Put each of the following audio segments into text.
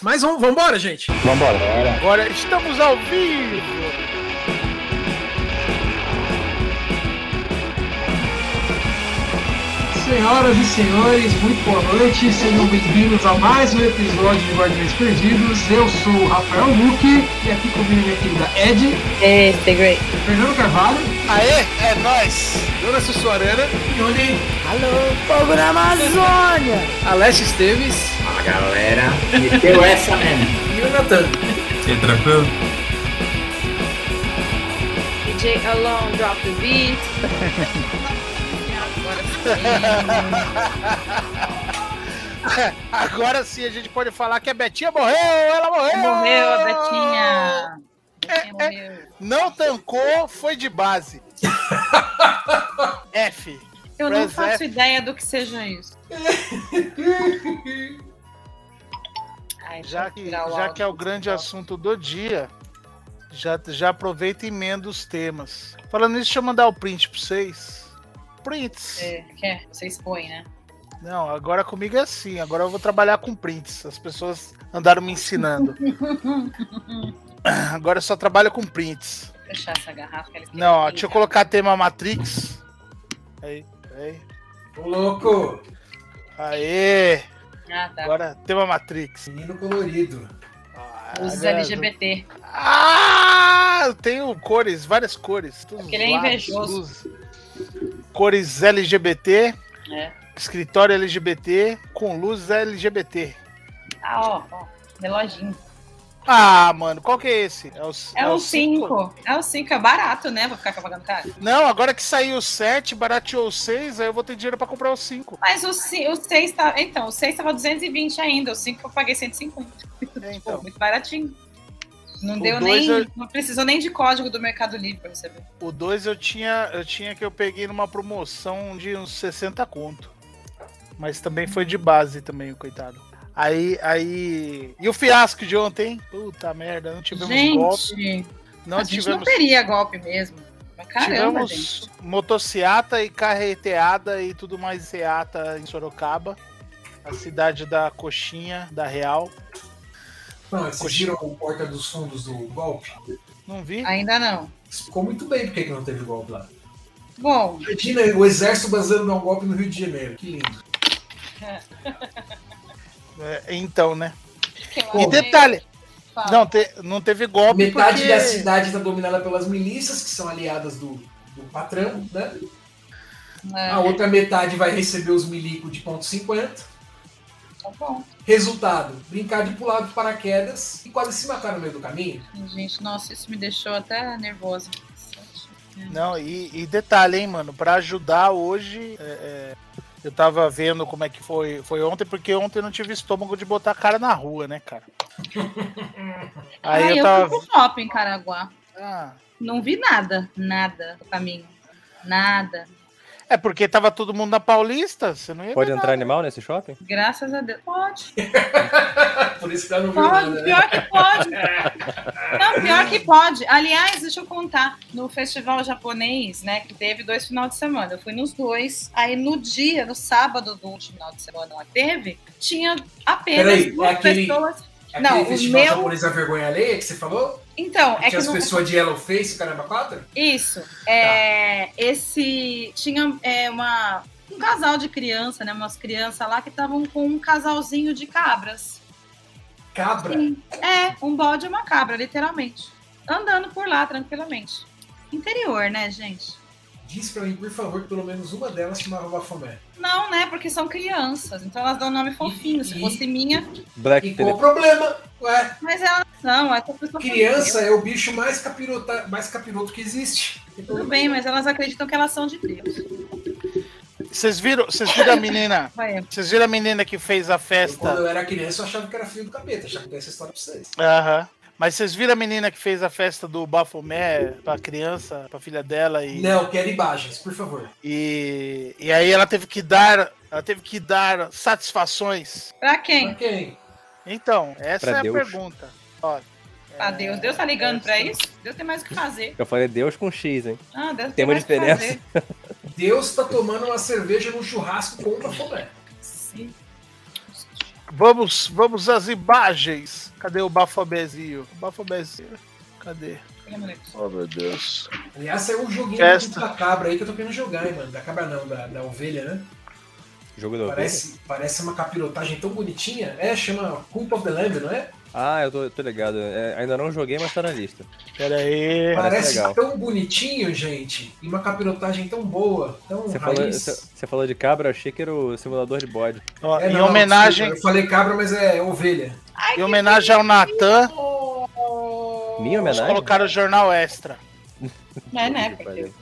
Mas vamos, vambora, gente. Vambora. Agora estamos ao vivo. Senhoras e senhores, muito boa noite, sejam bem-vindos a mais um episódio de Guardiões Perdidos. Eu sou o Rafael Luque e aqui comigo minha querida Ed, Hey, stay great. Fernando Carvalho Aê, é nóis. Jonas Sussuarana, e Oli. Alô, povo da Amazônia! Alessio Esteves. Fala galera, meteu essa mesmo. e o Natan. E tranquilo? DJ Alone, drop the beat. Agora sim a gente pode falar que a Betinha morreu, ela morreu. Morreu a Betinha. É, Betinha morreu. Não tancou, foi de base. F. Eu não Press faço F. ideia do que seja isso. Ai, Já que, já que é o grande assunto do dia, já, já aproveita e emenda os temas. Falando nisso, deixa eu mandar o print pra vocês. Prints. É, quer? Você expõe, né? Não, agora comigo é assim. Agora eu vou trabalhar com prints. As pessoas andaram me ensinando. Agora eu só trabalho com prints. Vou fechar essa garrafa. que eles Não, ó, deixa eu colocar tema Matrix. Aí, aí. Ô louco, Aê! Ah, tá. Agora tema Matrix. menino colorido. Os Ah, LGBT. Ah! Eu tenho cores, várias cores. todos Porque ele é invejoso. luzes. Cores LGBT, É. escritório LGBT, com luzes LGBT. Ah, ó, ó. Reloginho. Ah, mano, qual que é esse? É o, É o cinco? 5. É o 5, é barato, né? Vou ficar pagando caro. Não, agora que saiu o 7, barateou o 6, aí eu vou ter dinheiro pra comprar o 5. Mas o 6 tá. Então, o 6 tava 220 ainda. O 5 eu paguei 150. É, Pô, então. muito baratinho. Não O deu nem. eu- Não precisou nem de código do Mercado Livre pra receber. O 2 eu tinha, eu tinha que eu peguei numa promoção de uns 60 conto. Mas também foi de base também, coitado. Aí, aí. E o fiasco de ontem? Puta merda, não tivemos golpe. Gente, Não a gente não tivemos. teria golpe mesmo. Caramba, gente. tivemos motociata e carreteada e tudo mais reata em Sorocaba. A cidade da coxinha, da Real. Não, vocês viram o Porta dos Fundos do golpe? Não vi? Ainda não. Explicou muito bem porque que não teve golpe lá. Bom, Imagina o exército brasileiro dar um golpe no Rio de Janeiro. Que lindo. É, então, né? E detalhe, não, te- não teve golpe Metade porque... da cidade está dominada pelas milícias, que são aliadas do, do patrão, né? É, A outra metade vai receber os milicos de ponto 50. tá bom. Resultado, brincar de pular de paraquedas e quase se matar no meio do caminho. Gente, nossa, isso me deixou até nervosa. Não, e, e detalhe, hein, mano, pra ajudar hoje, é, é, eu tava vendo como é que foi, foi ontem, porque ontem eu não tive estômago de botar a cara na rua, né, cara? Aí ah, eu eu tava. fui pro shopping em Caraguá. Ah, Não vi nada, nada no caminho. Nada. É porque tava todo mundo na Paulista, você não ia Pode entrar nada. animal nesse shopping? Graças a Deus. Pode. Por isso que não viu Pode, né? pior que pode. Não, pior que pode. Aliás, deixa eu contar. No festival japonês, né, que teve dois final de semana. Eu fui nos dois. Aí no dia, no sábado do último final de semana lá teve, tinha apenas Peraí, é duas aquele- pessoas. Aquele Não, o festival meu- japonês da vergonha alheia que você falou? Então, é Tinha que as não, pessoas de yellow face, caramba, quatro? Isso. É, esse tinha é, uma um casal de criança, né? Umas crianças lá que estavam com um casalzinho de cabras. Cabra? Sim. É, um bode e uma cabra, literalmente. Andando por lá tranquilamente. Interior, né, gente? Diz pra mim, por favor, que pelo menos uma delas chamava Bafomé. Não, né? Porque são crianças. Então elas dão nome fofinho. Se E- fosse minha. Black E qual o problema? Ué, Mas elas são. Essa pessoa criança é o bicho mais, capirota, mais capiroto que existe. Tudo bem, mas elas acreditam que elas são de Deus. Vocês viram, vocês viram a menina? Vai, Vocês viram a menina que fez a Quando festa? eu era criança, eu achava que era filho do capeta. Achava que essa história pra vocês. Aham. Mas vocês viram a menina que fez a festa do Bafomé pra criança, pra filha dela e. Não, quero imagens, por favor. E, e aí ela teve que dar. Ela teve que dar satisfações. Pra Pra quem? quem? Então, essa Pra é a Deus. pergunta. Ó, A Deus. Deus tá ligando pra isso? Deus tem mais o que fazer. Eu falei Deus com X, hein? Ah, Deus Tem uma mais o que diferença. fazer. Deus tá tomando uma cerveja num churrasco com o Bafomé. Vamos, vamos às imagens. Cadê o Bafobezinho? Bafobezinho. Cadê? Oh, meu Deus. Aliás, saiu um joguinho Festa. da cabra aí que eu tô querendo jogar, hein, mano. Da cabra não, da, da ovelha, né? Jogo do Parece, parece uma capirotagem tão bonitinha. É, chama Cult of the Lamb, não é? Ah, eu tô, tô ligado. É, ainda não joguei, mas tá na lista. Pera aí. Parece Parece tão bonitinho, gente. E uma capirotagem tão boa, tão Você falou, raiz. você, você falou de cabra, eu achei que era o simulador de bode. Ó, É, em não, homenagem, Eu falei cabra, mas é ovelha. em homenagem ao Natan, Minha eles homenagem? colocaram o jornal extra. É, né? Que.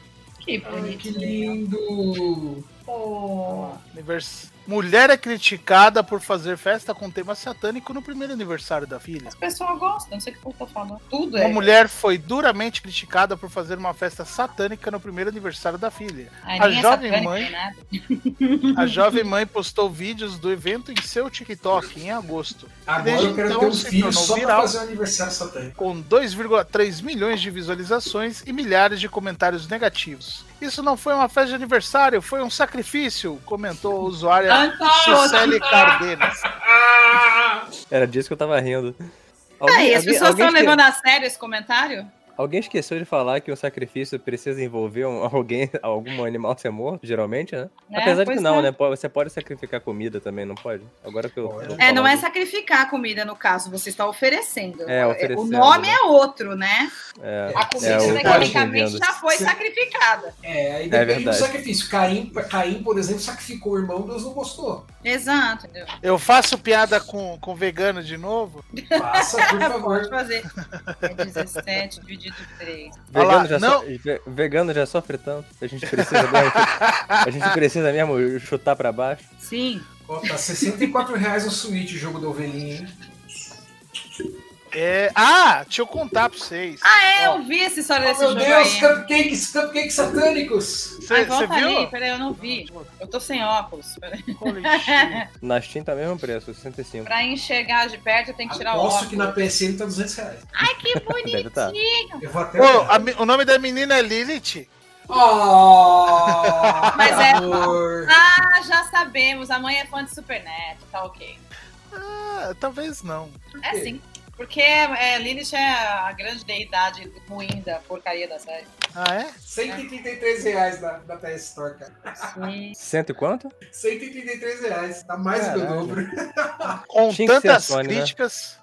Que Ai, que lindo. Oh. Univers- Mulher é criticada por fazer festa com tema satânico no primeiro aniversário da filha. As pessoas gostam, não sei o que eu tô falando. Tudo Uma é. mulher foi duramente criticada por fazer uma festa satânica no primeiro aniversário da filha. Ai, a é jovem satânico, mãe-. A jovem mãe postou vídeos do evento em seu TikTok em agosto. Agora eu quero então ter um se filho só pra viral. fazer um aniversário satânico. com 2,3 milhões de visualizações e milhares de comentários negativos. Isso não foi uma festa de aniversário, foi um sacrifício, comentou a usuária Antônio! Gisele Cardenas. Era disso que eu tava rindo. Aí, as alguém- pessoas alguém estão levando a sério esse comentário? Alguém esqueceu de falar que um sacrifício precisa envolver um- alguém, algum animal ser morto, geralmente, né? É, Apesar de que não, é. né? Pode- Você pode sacrificar comida também, não pode? Agora que eu. Pode. É, não é falando. sacrificar a comida, no caso, você está oferecendo. É, oferecendo, O nome né? é outro, né? É, A comida, é, eu tô tecnicamente, já foi sacrificada. É, aí É depende do verdade. sacrifício. Caim, Caim, por exemplo, sacrificou o irmão, Deus não gostou. Exato, entendeu? Eu faço piada com, com vegano de novo? Faça, por Pode favor. fazer. É 17 dividido por 3. Olha lá, Vegano já, não- so- ve- vegano já sofre tanto. A gente precisa mesmo, a gente precisa mesmo chutar pra baixo. Sim. Ó, tá 64 reais o Switch, o jogo da ovelhinha, hein? É... Ah, deixa eu contar pra vocês. Ah, é, Ó, eu vi essa história Oh, desse meu jogo Deus, aí. cupcakes, cupcakes satânicos! Você volta viu? ali, peraí, eu não vi. Eu tô sem óculos. Na Steam tá mesmo preço, 65. Pra enxergar de perto, eu tenho que tirar o Aposto óculos. que na PSN tá 200 reais. Ai, que Deve bonitinho. tá. Eu vou até Ô, a o nome da menina é Lilith? Oh, Mas é- amor. Ah, já sabemos. A mãe é fã de Super Neto, tá ok. Ah, talvez não. É sim. Porque é, Lilith é a grande deidade ruim da porcaria da série. Ah, é? 133 reais da, da PS Store, cara. Sim. Cento e quanto? 133 reais. Tá mais do que o Caralho. dobro. Com Tinha tantas Sony, né? críticas,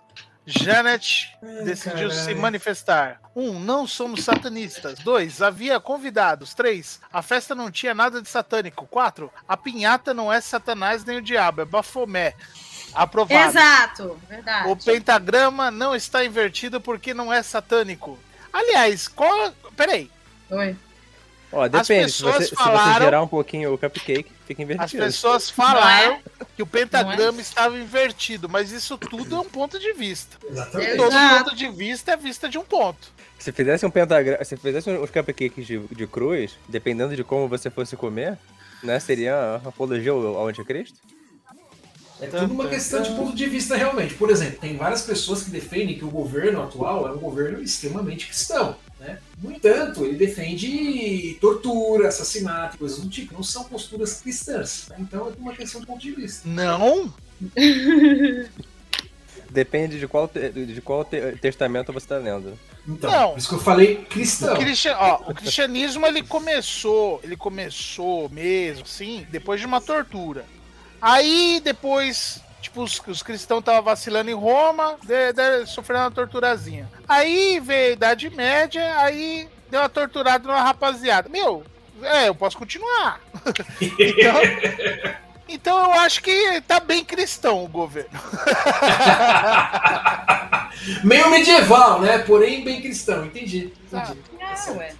Janet Ai, decidiu se caralho. manifestar. Um, não somos satanistas. Dois, havia convidados. Três, a festa não tinha nada de satânico. Quatro, a pinhata não é satanás nem o diabo, é bafomé. Aprovado. Exato, verdade. O pentagrama não está invertido porque não é satânico. Aliás, qual. Peraí. Oi. Ó, depende. Se pessoas você, se você falaram- gerar um pouquinho o cupcake, fica As invertido. pessoas falaram que o pentagrama estava invertido, mas isso tudo é um ponto de vista. Exatamente. Todo Exato. ponto de vista é vista de um ponto. Se fizesse um pentagrama, se fizesse uns cupcakes de, de cruz, dependendo de como você fosse comer, né, seria apologia ao, ao anticristo? É tudo uma questão de ponto de vista, realmente. Por exemplo, tem várias pessoas que defendem que o governo atual é um governo extremamente cristão. Né? No entanto, ele defende tortura, assassinato, coisas do tipo. Não são posturas cristãs. tá? Então é tudo uma questão de ponto de vista. Não, Depende de qual, te- de qual te- testamento você tá lendo. Então, Não. por isso que eu falei cristão. o, cristian- ó, o cristianismo ele começou, ele começou mesmo, sim, depois de uma tortura. Aí depois, tipo, os, os cristãos estavam vacilando em Roma, de, de- sofrendo uma torturazinha. Aí veio a Idade Média, aí deu uma torturada numa rapaziada. Meu, é, eu posso continuar. então, então eu acho que tá bem cristão o governo. Meio medieval, né? Porém bem cristão. Entendi. entendi. Ah, ué.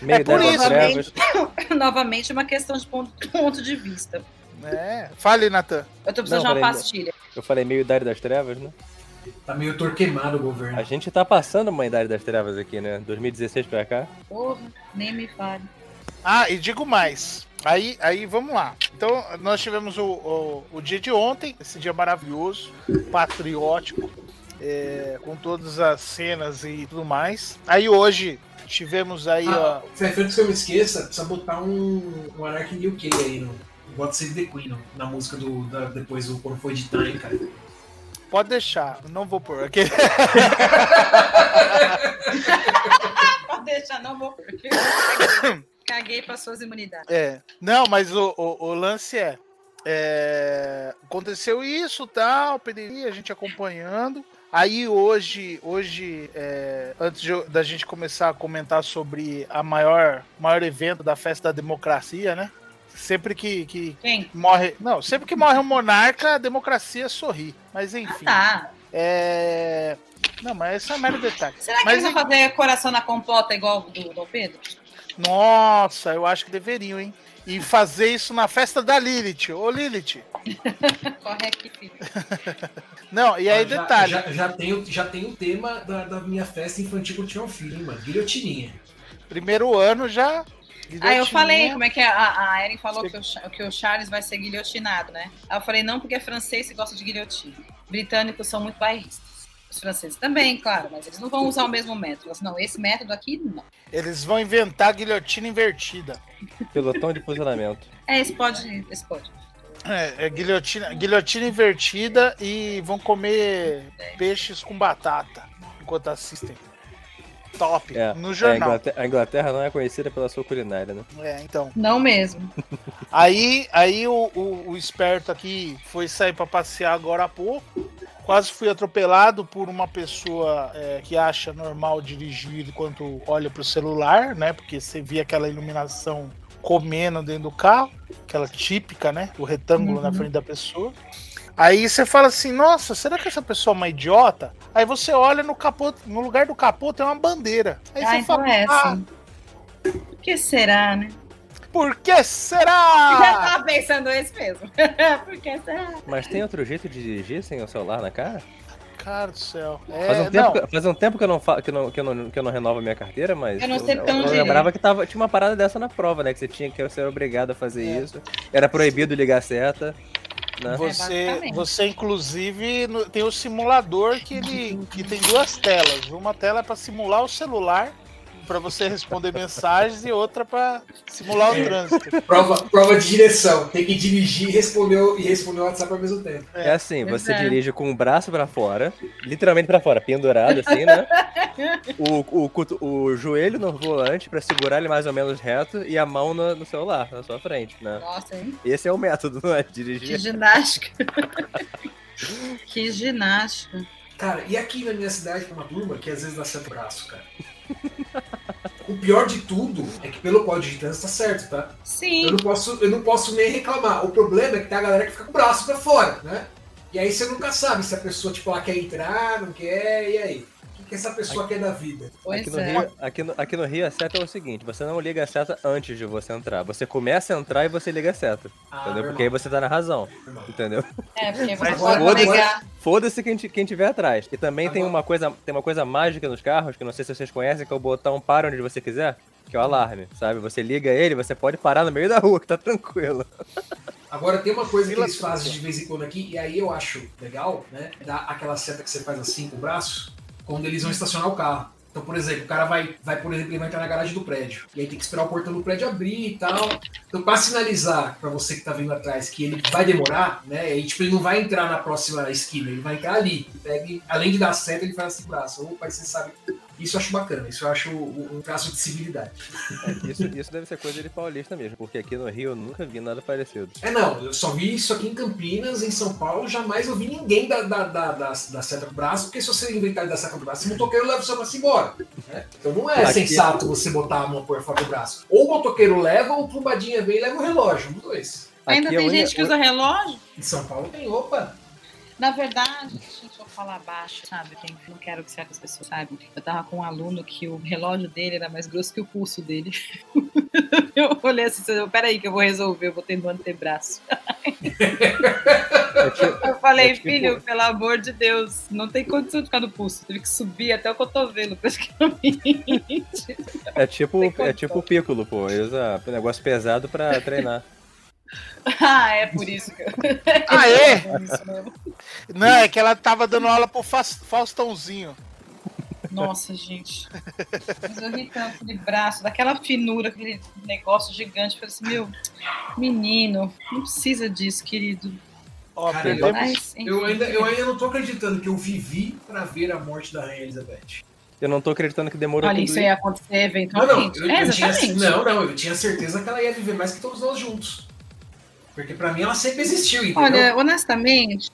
Meio por das isso, trevas. Novamente, uma questão de ponto, ponto de vista. É, fale, Natan. Eu tô precisando Não, de uma falei- pastilha. Eu falei meio idade das trevas, né? Tá meio torquemado o governo. A gente tá passando uma idade das trevas aqui, né? 2016 pra cá. Porra, nem me fale. Ah, e digo mais. Aí, aí vamos lá. Então, nós tivemos o, o, o dia de ontem, esse dia maravilhoso, patriótico, é, com todas as cenas e tudo mais. Aí hoje tivemos aí, Ah, ó. Fê, antes que eu me esqueça, precisa botar um, um Anarchy UK aí no, God Save the Queen, na música do. Da, depois do quando foi editar, cara. Pode deixar, não vou pôr. Aqui. Pode deixar, não vou. Caguei para suas imunidades. É. Não, mas o, o, o lance é, é, Aconteceu isso, tal, periri, a gente acompanhando. Aí hoje, hoje é, antes de, da gente começar a comentar sobre a maior, maior evento da festa da democracia, né? Sempre que, que Quem? morre. Não, sempre que morre um monarca, a democracia sorri. Mas enfim. Tá. É. Não, mas essa é a mero detalhe. Será que Mas eles vão fazer coração na compota igual do Dom Pedro? Nossa, eu acho que deveriam, hein? E fazer isso na festa da Lilith. Ô, Lilith. Corre aqui, filho. Não, e aí, Ah, já, detalhe. Já, já, tem, o- já tem o tema da, da minha festa infantil quando tiver um filho, hein, mano? Guilhotininha. Primeiro ano já. Ah, eu falei, como é que é? a, a Erin falou que o, que o Charles vai ser guilhotinado, né? Aí eu falei, não, porque é francês e gosta de guilhotina. Britânicos são muito bairristas. Os franceses também, claro, mas eles não vão usar o mesmo método. Assim, não, esse método aqui, não. Eles vão inventar a guilhotina invertida. Pelotão de fuzilamento. É, esse pode, esse pode. É, é guilhotina, guilhotina invertida e vão comer peixes com batata enquanto assistem. Top. É, no a jornal. Inglaterra, a Inglaterra não é conhecida pela sua culinária, né? É, então. Não mesmo. Aí, aí o, o, o esperto aqui foi sair para passear agora há pouco. Quase fui atropelado por uma pessoa é, que acha normal dirigir enquanto olha pro celular, né? Porque você via aquela iluminação comendo dentro do carro, aquela típica, né? O retângulo na Uhum. frente da pessoa. Aí você fala assim, nossa, será que essa pessoa é uma idiota? Aí você olha no capô, no lugar do capô tem uma bandeira. Aí ah, você então fala, é ah, assim. Por que será, né? por que Já será? tava pensando esse mesmo. Por que será? Mas tem outro jeito de dirigir sem o celular na cara? Cara do céu. Faz, É, um tempo, não, que, faz um tempo que eu não, fa- que, eu não, que, eu não, que eu não renovo a minha carteira, mas. Eu não sei porque eu não eu lembrava que tava, tinha uma parada dessa na prova, né? Que você tinha que ser obrigado a fazer É. isso. Era proibido ligar a seta. Né? Você, basicamente. você inclusive no- tem o simulador que ele que tem duas telas. Uma tela é para simular o celular para você responder mensagens e outra para simular o É. trânsito. Prova, prova de direção. Tem que dirigir e responder, o- e responder o WhatsApp ao mesmo tempo. É assim, Pois você é. dirige com o braço pra fora, literalmente pra fora, pendurado assim, né? O, o, o joelho no volante pra segurar ele mais ou menos reto e a mão no, no celular, na sua frente, né? Nossa, hein? Esse é o método, não é? Que Dirigir. ginástica. que ginástica. Cara, e aqui na minha cidade tem uma turma que às vezes dá certo braço, cara. O pior de tudo é que pelo código de trânsito tá certo, tá? Eu Sim. não posso, eu não posso nem reclamar. O problema é que tem a galera que fica com o braço pra fora, né? E aí você nunca sabe se a pessoa, tipo, ela quer entrar, não quer, e aí? Que, essa pessoa quer da vida? Aqui no, é. Rio, aqui, no, aqui no Rio a seta é o seguinte, você não liga a seta antes de você entrar. Você começa a entrar e você liga a seta. Ah, entendeu? Porque aí você tá na razão. Entendeu? É, porque você pode negar. Foda-se quem, quem tiver atrás. E também tem uma, coisa, tem uma coisa mágica nos carros, que não sei se vocês conhecem, que é o botão para onde você quiser, que é o alarme, sabe? Você liga ele, você pode parar no meio da rua, que tá tranquilo. Agora tem uma coisa que eles fazem de vez em quando aqui, e aí eu acho legal, né? Dar aquela seta que você faz assim com o braço, quando eles vão estacionar o carro. Então, por exemplo, o cara vai, vai, por exemplo, ele vai entrar na garagem do prédio. E aí tem que esperar o portão do prédio abrir e tal. Então, pra sinalizar pra você que tá vindo atrás que ele vai demorar, né? E tipo, ele não vai entrar na próxima esquina, ele vai entrar ali. Pega, além de dar seta, ele faz assim com o braço. Opa, você sabe. Isso eu acho bacana, isso eu acho um traço de civilidade. É, Isso, isso deve ser coisa de paulista mesmo, porque aqui no Rio eu nunca vi nada parecido. É, não, eu só vi isso aqui em Campinas, em São Paulo, jamais eu vi ninguém da, da, da, da, da seta do braço, porque se você inventar dar seta do braço, o motoqueiro leva o seu braço embora. né? Então não é Aqui- sensato você botar a mão por fora do braço. Ou o motoqueiro leva, ou o plumbadinha vem e leva o relógio, um dos dois. Ainda Aqui a tem única- gente que usa relógio? Em São Paulo tem, opa. Na verdade, falar baixo, sabe? Tem- não quero que certas pessoas saibam. Eu tava com um aluno que o relógio dele era mais grosso que o pulso dele. Eu olhei assim, peraí que eu vou resolver, eu botei no antebraço. É tipo, Eu falei, É tipo- filho, pelo amor de Deus, não tem condição de ficar no pulso. Teve que subir até o cotovelo, praticamente. é tipo, é tipo o Piccolo, pô. Ele usa um negócio pesado pra treinar. ah, é por isso que eu. Ah, é? mesmo. Não, é que ela tava dando aula pro Faustãozinho. Nossa, gente. Mas eu ri tanto aquele braço, daquela finura, aquele negócio gigante. Eu falei assim, meu, menino, não precisa disso, querido. Ó, Cara, perdemos- Mas. Eu ainda, eu ainda não tô acreditando que eu vivi pra ver a morte da Rainha Elizabeth. Eu não tô acreditando que demorou Olha, tudo isso isso. ia acontecer Não, não, eventualmente. eu, é, eu tinha, não, não, eu tinha certeza que ela ia viver mais que todos nós juntos. Porque pra mim ela sempre existiu, entendeu? Olha, honestamente,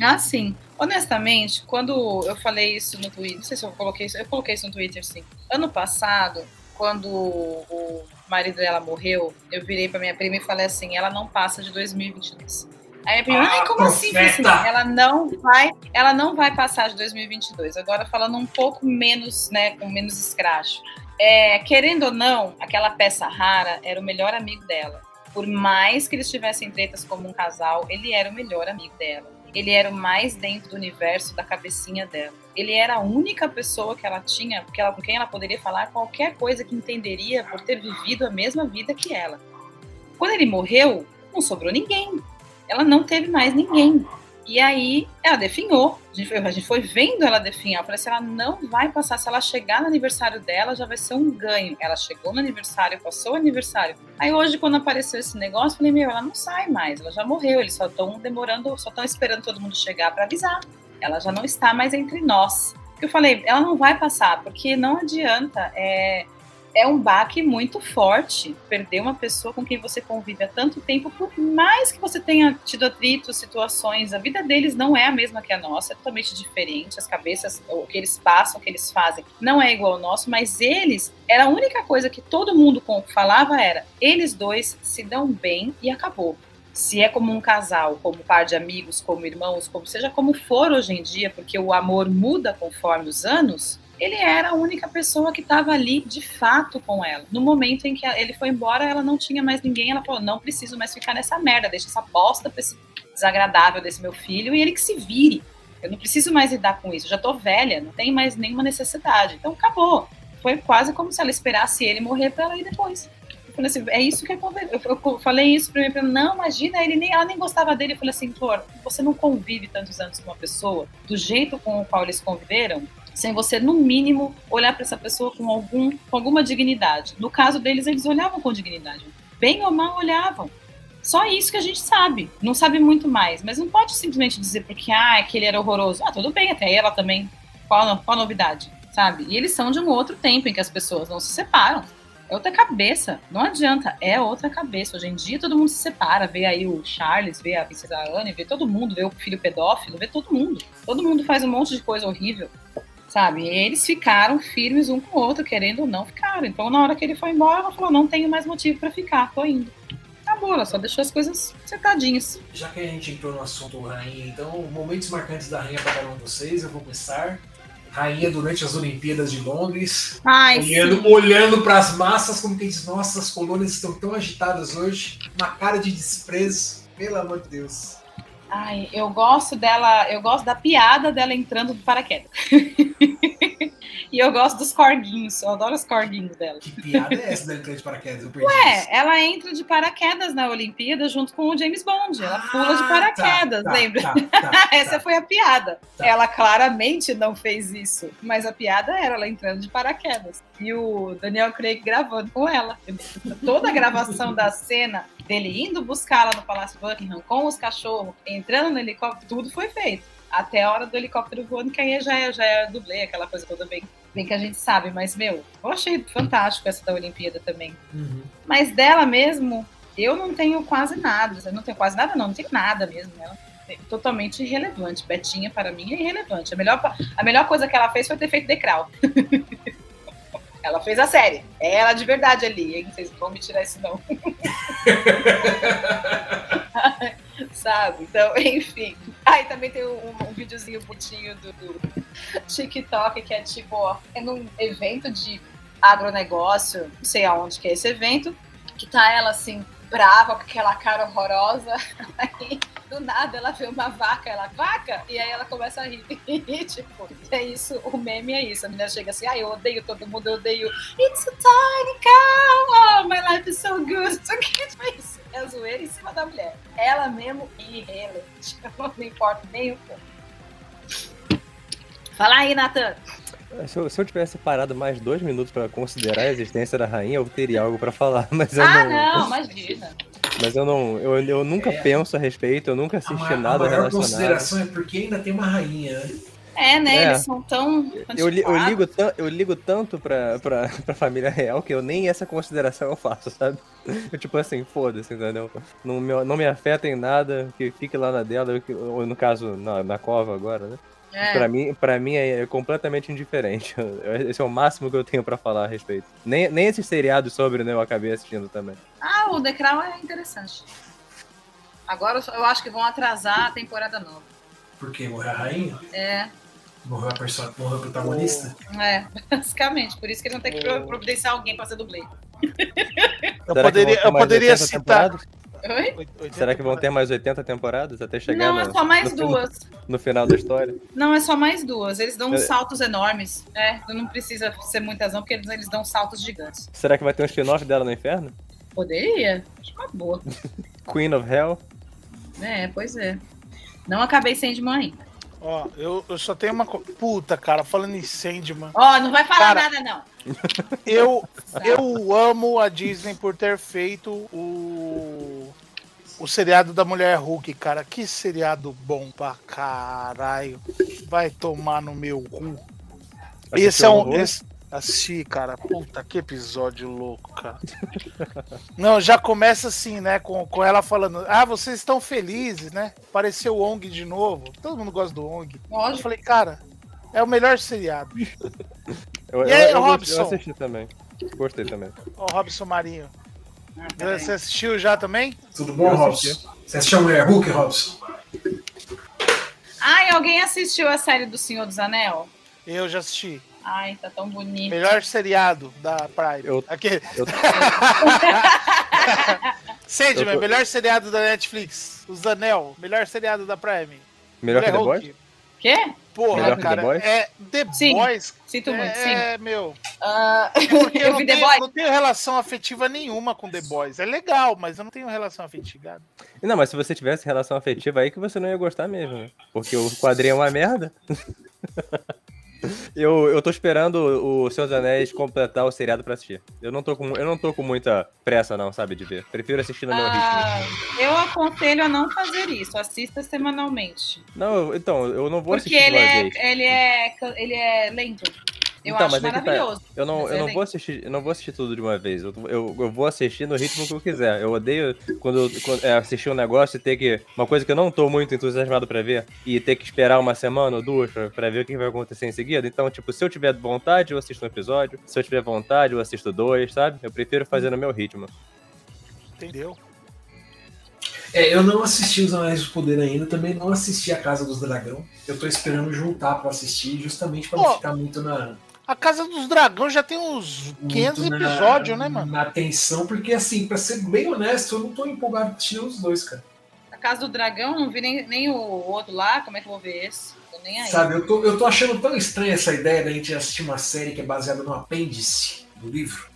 assim, honestamente, quando eu falei isso no Twitter, não sei se eu coloquei isso, eu coloquei isso no Twitter, sim. Ano passado, quando o marido dela morreu, eu virei pra minha prima e falei assim, ela não passa de 2022. Aí minha prima, Ah, ai, como assim? Assim? Ela não vai, ela não vai passar de 2022. Agora falando um pouco menos, né, com menos escracho. É, querendo ou não, aquela peça rara era o melhor amigo dela. Por mais que eles tivessem tretas como um casal, ele era o melhor amigo dela. Ele era o mais dentro do universo da cabecinha dela. Ele era a única pessoa que ela tinha, que ela, com quem ela poderia falar qualquer coisa que entenderia por ter vivido a mesma vida que ela. Quando ele morreu, não sobrou ninguém. Ela não teve mais ninguém. E aí ela definhou. A gente foi, a gente foi vendo ela definhar. Eu falei assim: ela não vai passar. Se ela chegar no aniversário dela, já vai ser um ganho. Ela chegou no aniversário, passou o aniversário. Aí hoje, quando apareceu esse negócio, eu falei: meu, ela não sai mais. Ela já morreu. Eles só estão demorando, só estão esperando todo mundo chegar para avisar. Ela já não está mais entre nós. Eu falei: ela não vai passar, porque não adianta. É, é um baque muito forte perder uma pessoa com quem você convive há tanto tempo, por mais que você tenha tido atritos, situações, a vida deles não é a mesma que a nossa, é totalmente diferente, as cabeças, o que eles passam, o que eles fazem, não é igual ao nosso, mas eles, era a única coisa que todo mundo falava era, eles dois se dão bem e acabou. Se é como um casal, como par de amigos, como irmãos, como seja como for hoje em dia, porque o amor muda conforme os anos, ele era a única pessoa que estava ali de fato com ela. No momento em que ele foi embora, ela não tinha mais ninguém. Ela falou: não preciso mais ficar nessa merda, deixa essa bosta pra esse desagradável desse meu filho e ele que se vire. Eu não preciso mais lidar com isso. Eu já tô velha, não tem mais nenhuma necessidade. Então acabou. Foi quase como se ela esperasse ele morrer para ela ir depois. Assim, é isso que aconteceu. Eu, eu falei isso pra mim, falei, não, imagina, ele nem, ela nem gostava dele. Eu falei assim, Flor, você não convive tantos anos com uma pessoa do jeito com o qual eles conviveram, sem você, no mínimo, olhar para essa pessoa com, algum, com alguma dignidade. No caso deles, eles olhavam com dignidade. Bem ou mal olhavam. Só isso que a gente sabe. Não sabe muito mais. Mas não pode simplesmente dizer porque ah, que ele era horroroso. Ah, tudo bem, até ela também. Qual, qual a novidade? Sabe? E eles são de um outro tempo em que as pessoas não se separam. É outra cabeça. Não adianta. É outra cabeça. Hoje em dia todo mundo se separa. Vê aí o Charles, vê a princesa Anne, vê todo mundo, vê o filho pedófilo, vê todo mundo. Todo mundo faz um monte de coisa horrível sabe? Eles ficaram firmes um com o outro, querendo ou não, ficaram. Então, na hora que ele foi embora, ela falou: não tenho mais motivo pra ficar, tô indo. Acabou, ela só deixou as coisas acertadinhas. Já que a gente entrou no assunto rainha, então, momentos marcantes da rainha para cada um de vocês, eu vou começar. Rainha durante as Olimpíadas de Londres, Ai, olhando, olhando para as massas, como quem diz, nossa, as colônias estão tão agitadas hoje, uma cara de desprezo, pelo amor de Deus. Ai, eu gosto dela, eu gosto da piada dela entrando do paraquedas. e eu gosto dos corguinhos, eu adoro os corguinhos dela. Que piada é essa da entrada de paraquedas? Eu perdi É, isso. ela entra de paraquedas na Olimpíada junto com o James Bond. Ela pula de Ah, paraquedas, tá, tá, lembra? tá, tá, Essa tá. foi a piada. Tá. Ela claramente não fez isso, mas a piada era ela entrando de paraquedas. E o Daniel Craig gravando com ela. Toda a gravação da cena dele indo buscar ela no Palácio Buckingham com os cachorros, entrando no helicóptero, tudo foi feito. Até a hora do helicóptero voando, que aí já é, já é dublê, aquela coisa toda bem, bem que a gente sabe. Mas, meu, eu achei fantástico essa da Olimpíada também. Uhum. Mas dela mesmo, eu não tenho quase nada. Eu não tenho quase nada, não, não tenho nada mesmo. Ela é totalmente irrelevante. Betinha, para mim, é irrelevante. A melhor, a melhor coisa que ela fez foi ter feito Decral. ela fez a série. É ela de verdade ali, hein? Vocês não vão me tirar isso, não. Sabe? Então, enfim. Aí também tem um, um videozinho bonitinho do, do TikTok que é tipo, ó, é num evento de agronegócio, não sei aonde que é esse evento, que tá ela assim, brava, com aquela cara horrorosa. Aí, do nada, ela vê uma vaca, ela, vaca! E aí ela começa a rir. E, tipo, é isso, o meme é isso. A menina chega assim, ai, eu odeio todo mundo, eu odeio. It's a tiny cow! Oh, my life is so good! Isso aqui é isso. É zoeira em cima da mulher. Ela mesmo irrelevante. Não me importa nem um pouco. Fala aí, Nathan. Se eu, se eu tivesse parado mais dois minutos pra considerar a existência da rainha, eu teria algo pra falar, mas eu Ah, não. não, imagina. Mas eu não. Eu, eu nunca É. penso a respeito, eu nunca A, assisti a nada maior relacionado. consideração é porque ainda tem uma rainha, né? É, né? É. Eles são tão. Eu, li- eu, ligo eu ligo tanto pra, pra, pra família real que eu nem essa consideração eu faço, sabe? Eu, tipo assim, foda-se, entendeu? Não me, não me afeta em nada, que fique lá na dela, ou no caso, na, na cova agora, né? É. Pra, mim, pra mim é completamente indiferente. Esse é o máximo que eu tenho pra falar a respeito. Nem, nem esses seriados sobre, né, eu acabei assistindo também. Ah, o The Crown é interessante. Agora eu acho que vão atrasar a temporada nova. Porque morreu a rainha, É, morreu a pessoa, morreu o protagonista. é, basicamente. Por isso que ele não tem que providenciar alguém pra ser dublê. Eu Será poderia, eu poderia 80 citar. temporadas? Oi? Oit- 80 Será que vão ter mais 80 temporadas até chegar Não, no, é só mais no, duas. no final da história? Não, é só mais duas. Eles dão uns É. saltos enormes. É, não precisa ser muitas, não, porque eles, eles dão saltos gigantes. Será que vai ter um spin-off dela no inferno? Poderia? Acho uma boa. Queen of Hell? É, pois é. Não acabei Sandman ainda. Ó, eu, eu só tenho uma. co- Puta, cara, falando em Sandman. Ó, não vai falar Cara, nada, não. Eu, eu amo a Disney por ter feito o. O seriado da Mulher Hulk, cara. Que seriado bom pra caralho. Vai tomar no meu cu. Esse é um. Esse... Assisti, cara. Puta, que episódio louco, cara. Não, já começa assim, né? Com, com ela falando: Ah, vocês estão felizes, né? Apareceu o Ong de novo. Todo mundo gosta do Ong. Eu falei, cara, é o melhor seriado. Eu, E aí, eu, eu, Robson? eu assisti também. Gostei também. Ó, o Robson Marinho. Ah. Você assistiu já também? Tudo bom, Robson? Você assistiu a Mulher Hulk, Robson? Ai, alguém assistiu a série do Senhor dos Anel? Eu já assisti. Ai, tá tão bonito. Melhor seriado da Prime. Eu- Aquele. eu- Sandman, eu tô- melhor seriado da Netflix. Os Anel, melhor seriado da Prime. Melhor que The Mulher Boys? Quê? Porra, Melhor que cara. The Boys? É The Sim. Boys. Sinto muito, sim. É, meu. Ah, Porque eu, eu não, tenho, Boys. não tenho relação afetiva nenhuma com The Boys. É legal, mas eu não tenho relação afetiva. Não, mas se você tivesse relação afetiva aí que você não ia gostar mesmo, né? Porque o quadrinho é uma merda. Eu, eu tô esperando o Senhor dos Anéis completar o seriado pra assistir. Eu não tô com, eu não tô com muita pressa, não, sabe, de ver. Prefiro assistir no meu ritmo. ah, eu aconselho a não fazer isso. Assista semanalmente. Não, eu- então, eu não vou Porque assistir ele é, ele, é, ele é lento. Eu Então, acho mas é tá. maravilhoso. Eu não, eu é não vou assistir, eu não vou assistir tudo de uma vez. Eu, eu, eu vou assistir no ritmo que eu quiser. Eu odeio quando, quando é, assistir um negócio e ter que. Uma coisa que eu não tô muito entusiasmado pra ver e ter que esperar uma semana ou duas pra, pra ver o que vai acontecer em seguida. Então, tipo, se eu tiver vontade, eu assisto um episódio. Se eu tiver vontade, eu assisto dois, sabe? Eu prefiro fazer no meu ritmo. Entendeu? É, eu não assisti Os Anéis do Poder ainda, também não assisti A Casa dos Dragão. Eu tô esperando juntar pra assistir, justamente pra não ficar muito na. A Casa dos Dragões já tem uns 500 muito na- episódios, né, mano? Na tensão, porque assim, pra ser bem honesto, eu não tô empolgado pra assistir os dois, cara. A Casa do Dragão, não vi nem, nem o outro lá. Como é que eu vou ver esse? Tô nem aí. Sabe, eu tô, eu tô achando tão estranha essa ideia da gente assistir uma série que é baseada no apêndice do livro.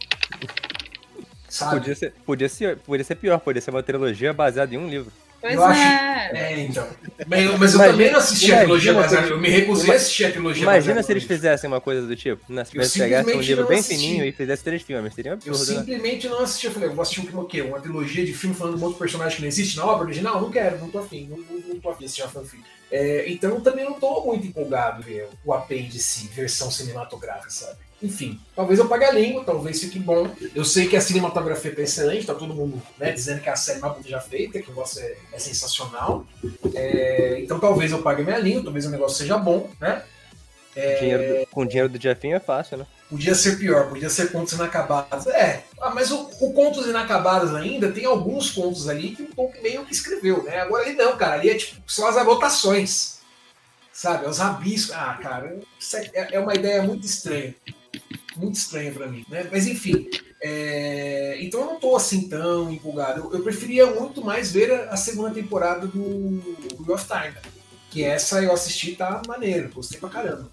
Sabe? Podia ser, podia, ser, podia ser pior, podia ser uma trilogia baseada em um livro. Pois eu acho- é. É, então. Mas eu, mas eu Imagina- também não assisti a trilogia eles- Eu me recusei a assistir a trilogia Imagina se eles fizessem uma coisa do tipo. Né? Se eles pegassem um simplesmente livro não bem assisti. fininho e fizessem três filmes. Seria um Eu né? simplesmente não assisti. Eu falei, eu vou assistir um, o quê? Uma trilogia de filme falando de um outro personagem que não existe na obra original? Não quero, não tô afim. Não, não, não tô afim de assistir uma fanfic. É, então eu também não tô muito empolgado em ver o apêndice, versão cinematográfica, sabe? Enfim, talvez eu pague a língua, talvez fique bom. Eu sei que a cinematografia tá excelente, tá todo mundo né, dizendo que é a série mais bonita já feita, que o negócio é, é sensacional. É, então talvez eu pague a minha língua, talvez o negócio seja bom, né? É, Dinheiro do- com o dinheiro do Jefinho é fácil, né? Podia ser pior, podia ser contos inacabados. É, ah, mas o, o Contos Inacabados ainda tem alguns contos ali que o Tolkien meio que escreveu, né? Agora ali não, cara, ali é tipo, são as anotações, sabe? É os rabiscos. Ah, cara, isso é, é uma ideia muito estranha. Muito estranha pra mim, né? Mas enfim, é, então eu não tô assim tão empolgado. Eu, eu preferia muito mais ver a, a segunda temporada do Wheel of Time, que essa eu assisti tá maneiro, gostei pra caramba.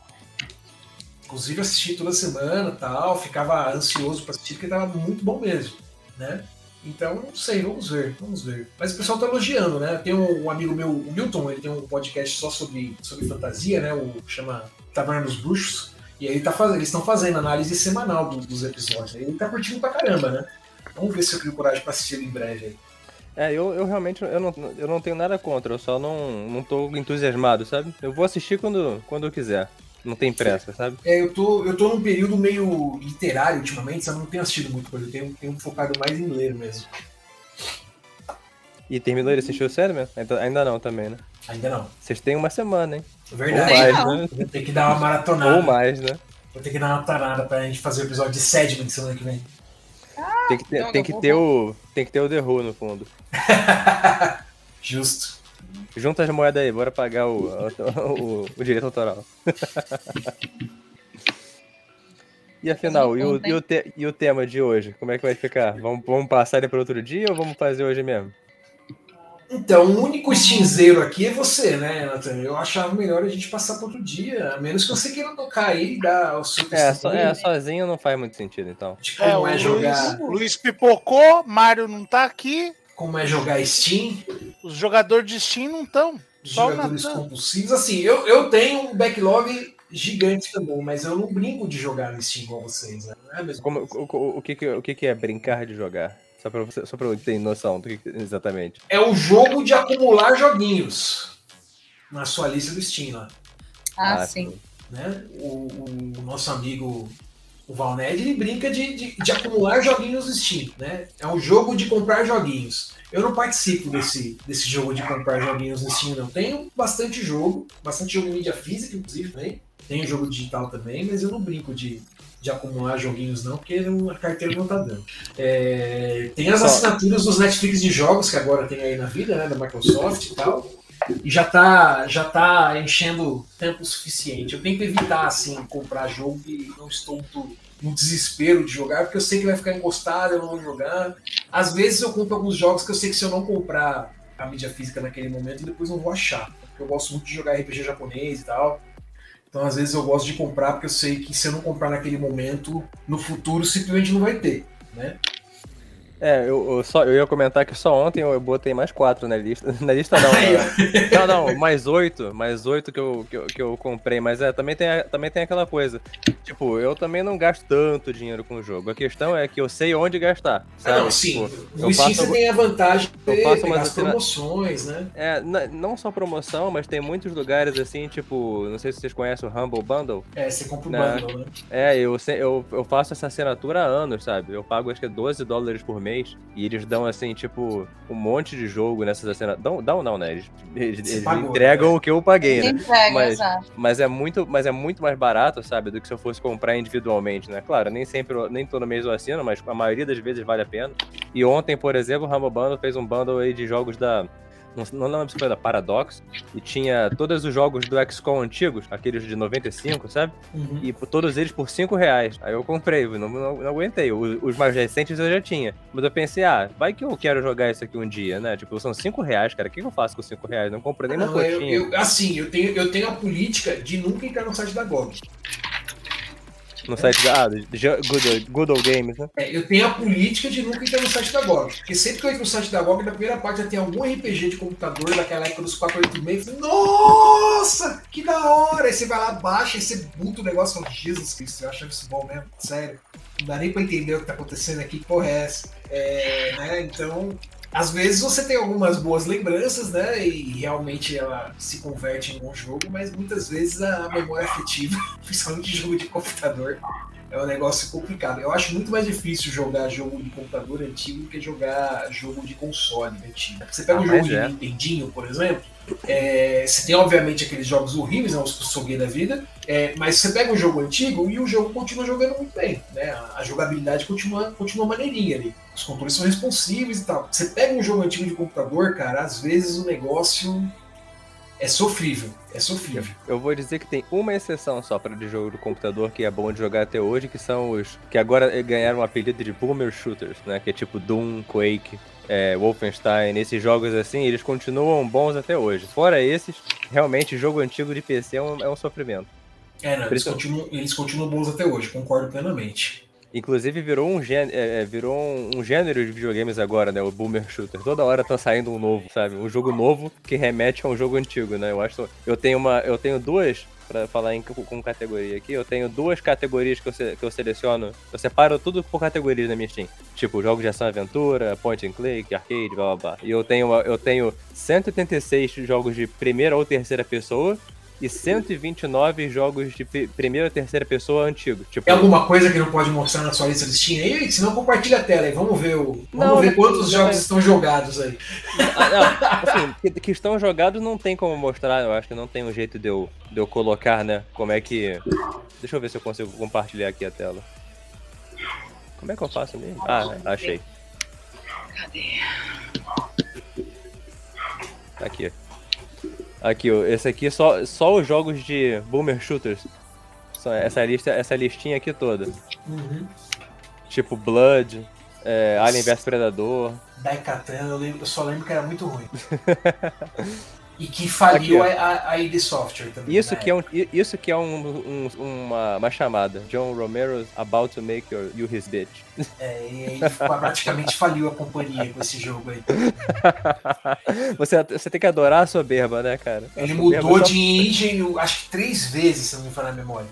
Inclusive assisti toda semana tal, ficava ansioso para assistir, porque tava muito bom mesmo, né? Então, não sei, vamos ver, vamos ver. Mas o pessoal tá elogiando, né? Tem um, um amigo meu, o Milton, ele tem um podcast só sobre, sobre fantasia, né? O chama Taverna dos Bruxos. E aí tá faz... eles estão fazendo análise semanal do- dos episódios. Ele tá curtindo pra caramba, né? Vamos ver se eu crio coragem pra assistir ele em breve aí. É, eu, eu realmente eu não, eu não tenho nada contra, eu só não, não tô entusiasmado, sabe? Eu vou assistir quando, quando eu quiser. Não tem pressa, sabe? É, eu tô, eu tô num período meio literário ultimamente, sabe? Eu não tenho assistido muito coisa, eu tenho, tenho focado mais em ler mesmo. E terminou ele assistiu sério mesmo? Ainda, ainda não também, né? Ainda não. Vocês têm uma semana, hein? Verdade. Ou mais, né? Vou ter que dar uma maratonada. Ou mais, né? Vou ter que dar uma maratonada pra gente fazer o episódio de Sedman semana que vem. Tem que ter, tem que ter o. Tem que ter o The Who no fundo. Justo. Junta as moedas aí, bora pagar o, o, o- o direito autoral. e afinal, e o, e, o te- e o tema de hoje? Como é que vai ficar? Vamos, vamos passar ele para outro dia ou vamos fazer hoje mesmo? Então, o único stinzeiro aqui é você, né, Nathan? Eu achava melhor a gente passar para outro dia, a menos que você queira tocar aí e dar o seu É, so, é, sozinho não faz muito sentido, então. de É, como o é, jogar, Luiz, Luiz pipocou, Mário não tá aqui, como é jogar Steam, os jogadores de Steam não estão. os Só jogadores compulsivos. Assim, eu, eu tenho um backlog gigante também, mas eu não brinco de jogar no Steam igual vocês, né? Não é Como, o, o, o que, o que é brincar de jogar? Só pra, você, só pra eu ter noção do que, exatamente. É o jogo de acumular joguinhos na sua lista do Steam lá. Ah, sim. né? O, o nosso amigo o Valned ele brinca de, de, de acumular joguinhos no Steam, né? É um jogo de comprar joguinhos. Eu não participo desse, desse jogo de comprar joguinhos no Steam, não. Tenho bastante jogo, bastante jogo em mídia física, inclusive, também. Tenho jogo digital também, mas eu não brinco de, de acumular joguinhos, não, porque a carteira não tá dando. É, tem as assinaturas dos Netflix de jogos que agora tem aí na vida, né? Da Microsoft e tal. E já tá, já tá enchendo tempo suficiente. Eu tento evitar, assim, comprar jogo e não estou muito no desespero de jogar, porque eu sei que vai ficar encostado, eu não vou jogar. Às vezes eu compro alguns jogos que eu sei que se eu não comprar a mídia física naquele momento, depois não vou achar. Porque eu gosto muito de jogar RPG japonês e tal. Então, às vezes, eu gosto de comprar porque eu sei que se eu não comprar naquele momento, no futuro simplesmente não vai ter. Né? É, eu, eu só, eu ia comentar que só ontem eu botei mais quatro na lista. Na lista não, Aí, né? Não, não, mais oito. Mais oito que eu, que eu, que eu comprei. Mas é, também tem, a- também tem aquela coisa. Tipo, eu também não gasto tanto dinheiro com o jogo. A questão é que eu sei onde gastar. Ah, Sabe? não, sim. Tipo, eu Steam você tem a vantagem de eu faço umas promoções, né? É, não só promoção, mas tem muitos lugares assim, tipo, não sei se vocês conhecem o Humble Bundle. É, você compra o Não. bundle, né? É, eu, eu, eu faço essa assinatura há anos, sabe? Eu pago acho que é 12 dólares por mês e eles dão, assim, tipo, um monte de jogo nessas assinaturas. Dão, dão não, né? Eles, eles- eles pagou, entregam né? o que eu paguei, né? Entrega, Mas- exato. Mas é muito, mas é muito mais barato, sabe, do que se eu fosse comprar individualmente, né? Claro, nem sempre, nem todo mês eu assino, mas a maioria das vezes vale a pena. E ontem, por exemplo, o Humble Bundle fez um bundle aí de jogos da não, lembro se foi da Paradox, e tinha todos os jogos do XCOM antigos, aqueles de 95, sabe? Uhum. E todos eles por 5 reais. Aí eu comprei, não, não, não aguentei. Os, os mais recentes eu já tinha. Mas eu pensei, ah, vai que eu quero jogar isso aqui um dia, né? Tipo, são 5 reais, cara. O que eu faço com 5 reais? Não comprei nem uma Não, eu, coxinha. eu- assim, eu tenho, eu tenho a política de nunca entrar no site da GOG. No site da ah, Good, Games, né? É, eu tenho a política de nunca entrar no site da GOG. Porque sempre que eu entro no site da GOG, na primeira parte já tem algum RPG de computador daquela época dos 486. Nossa, que da hora! Aí você vai lá, baixa, aí você buta o negócio e fala, Jesus Cristo, eu acho isso bom mesmo, sério. Não dá nem pra entender o que tá acontecendo aqui, que porra é essa? É, né, então, às vezes você tem algumas boas lembranças, né? E realmente ela se converte em um bom jogo, mas muitas vezes a memória afetiva, principalmente de jogo de computador, é um negócio complicado. Eu acho muito mais difícil jogar jogo de computador antigo do que jogar jogo de console antigo. Você pega Ah, um jogo mas de é. Nintendinho, por exemplo, é, você tem obviamente aqueles jogos horríveis, né, os Soguei da vida, é, mas você pega um jogo antigo e o jogo continua jogando muito bem. Né? A, a jogabilidade continua, continua maneirinha ali. Os controles são responsivos e tal. Você pega um jogo antigo de computador, cara, às vezes o negócio é sofrível. É sofrível. Eu vou dizer que tem uma exceção só para de jogo do computador que é bom de jogar até hoje, que são os que agora ganharam o apelido de Boomer Shooters, né? Que é tipo Doom, Quake, é, Wolfenstein, esses jogos assim, eles continuam bons até hoje. Fora esses, realmente jogo antigo de PC é um, é um sofrimento. É, não, eles, continuam, eles continuam bons até hoje, concordo plenamente. Inclusive virou um, gê- é, é, virou um, gênero de videogames agora, né? O Boomer Shooter. Toda hora tá saindo um novo, sabe? Um jogo novo que remete a um jogo antigo, né? Eu acho. Eu tenho uma. Eu tenho duas. pra falar em, com categoria aqui, eu tenho duas categorias que eu, se- que eu seleciono. Eu separo tudo por categorias na minha Steam. Tipo, jogos de ação e aventura, point and click, arcade, blá blá blá. E eu tenho, eu tenho 186 jogos de primeira ou terceira pessoa e 129 jogos de pri- primeira ou terceira pessoa antigo. Tipo, Tem alguma coisa que não pode mostrar na sua lista de Steam aí? Senão compartilha a tela aí. Vamos ver, o... Vamos Não, ver não- quantos não jogos estão jogados aí. Ah, não, assim, que, que estão jogados não tem como mostrar, eu acho que não tem um jeito de eu, de eu colocar, né? Como é que. Deixa eu ver se eu consigo compartilhar aqui a tela. Como é que eu faço mesmo? Ah, achei. Tá Aqui. Aqui, ó, esse aqui só, só os jogos de Boomer Shooters. Só essa, lista, essa listinha aqui toda. Uhum. Tipo Blood, é, Alien vs Predador. Daikatan, eu, lembro- eu só lembro que era muito ruim. e que faliu Aqui, a, a, ID Software também. Isso né? que é, um, isso que é um, um- uma, uma chamada. John Romero's about to make your, you his bitch. É, e aí praticamente faliu a companhia com esse jogo aí. Você, você tem que adorar a soberba, né, cara? Ele mudou só- de engine, acho que três vezes, se não me falha a memória.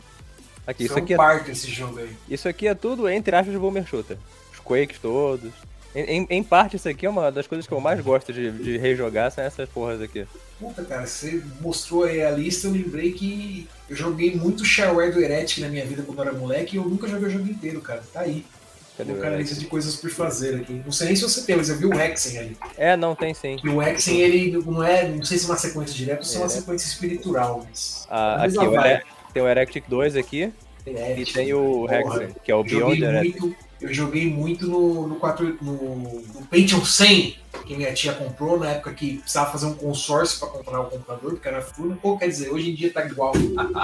Aqui, isso um aqui, é, esse jogo aí. isso aqui é tudo entre aspas de Boomer Shooter. Os Quakes todos. Em, em- parte, isso aqui é uma das coisas que eu mais gosto de, de rejogar, são essas porras aqui. Puta, cara, você mostrou aí a lista, eu lembrei que eu joguei muito Shareware do Heretic na minha vida quando eu era moleque e eu nunca joguei o jogo inteiro, cara. Tá aí. Cadê o Colocar a Alex? lista de coisas por fazer aqui. Não sei nem se você tem, mas eu vi o Hexen ali. É, não, tem sim. E o Hexen, ele não é, não sei se é uma sequência direta ou se é uma É. sequência espiritual, mas... Ah, aqui, o vai. Ere- tem o Erectic 2 aqui É, e tem o. Hexen, que é o Beyond Erectic. muito, eu joguei muito no, no, 4, no, no Pentium 100, que minha tia comprou na época que precisava fazer um consórcio para comprar o computador, porque era furno. Pô, quer dizer, hoje em dia tá igual.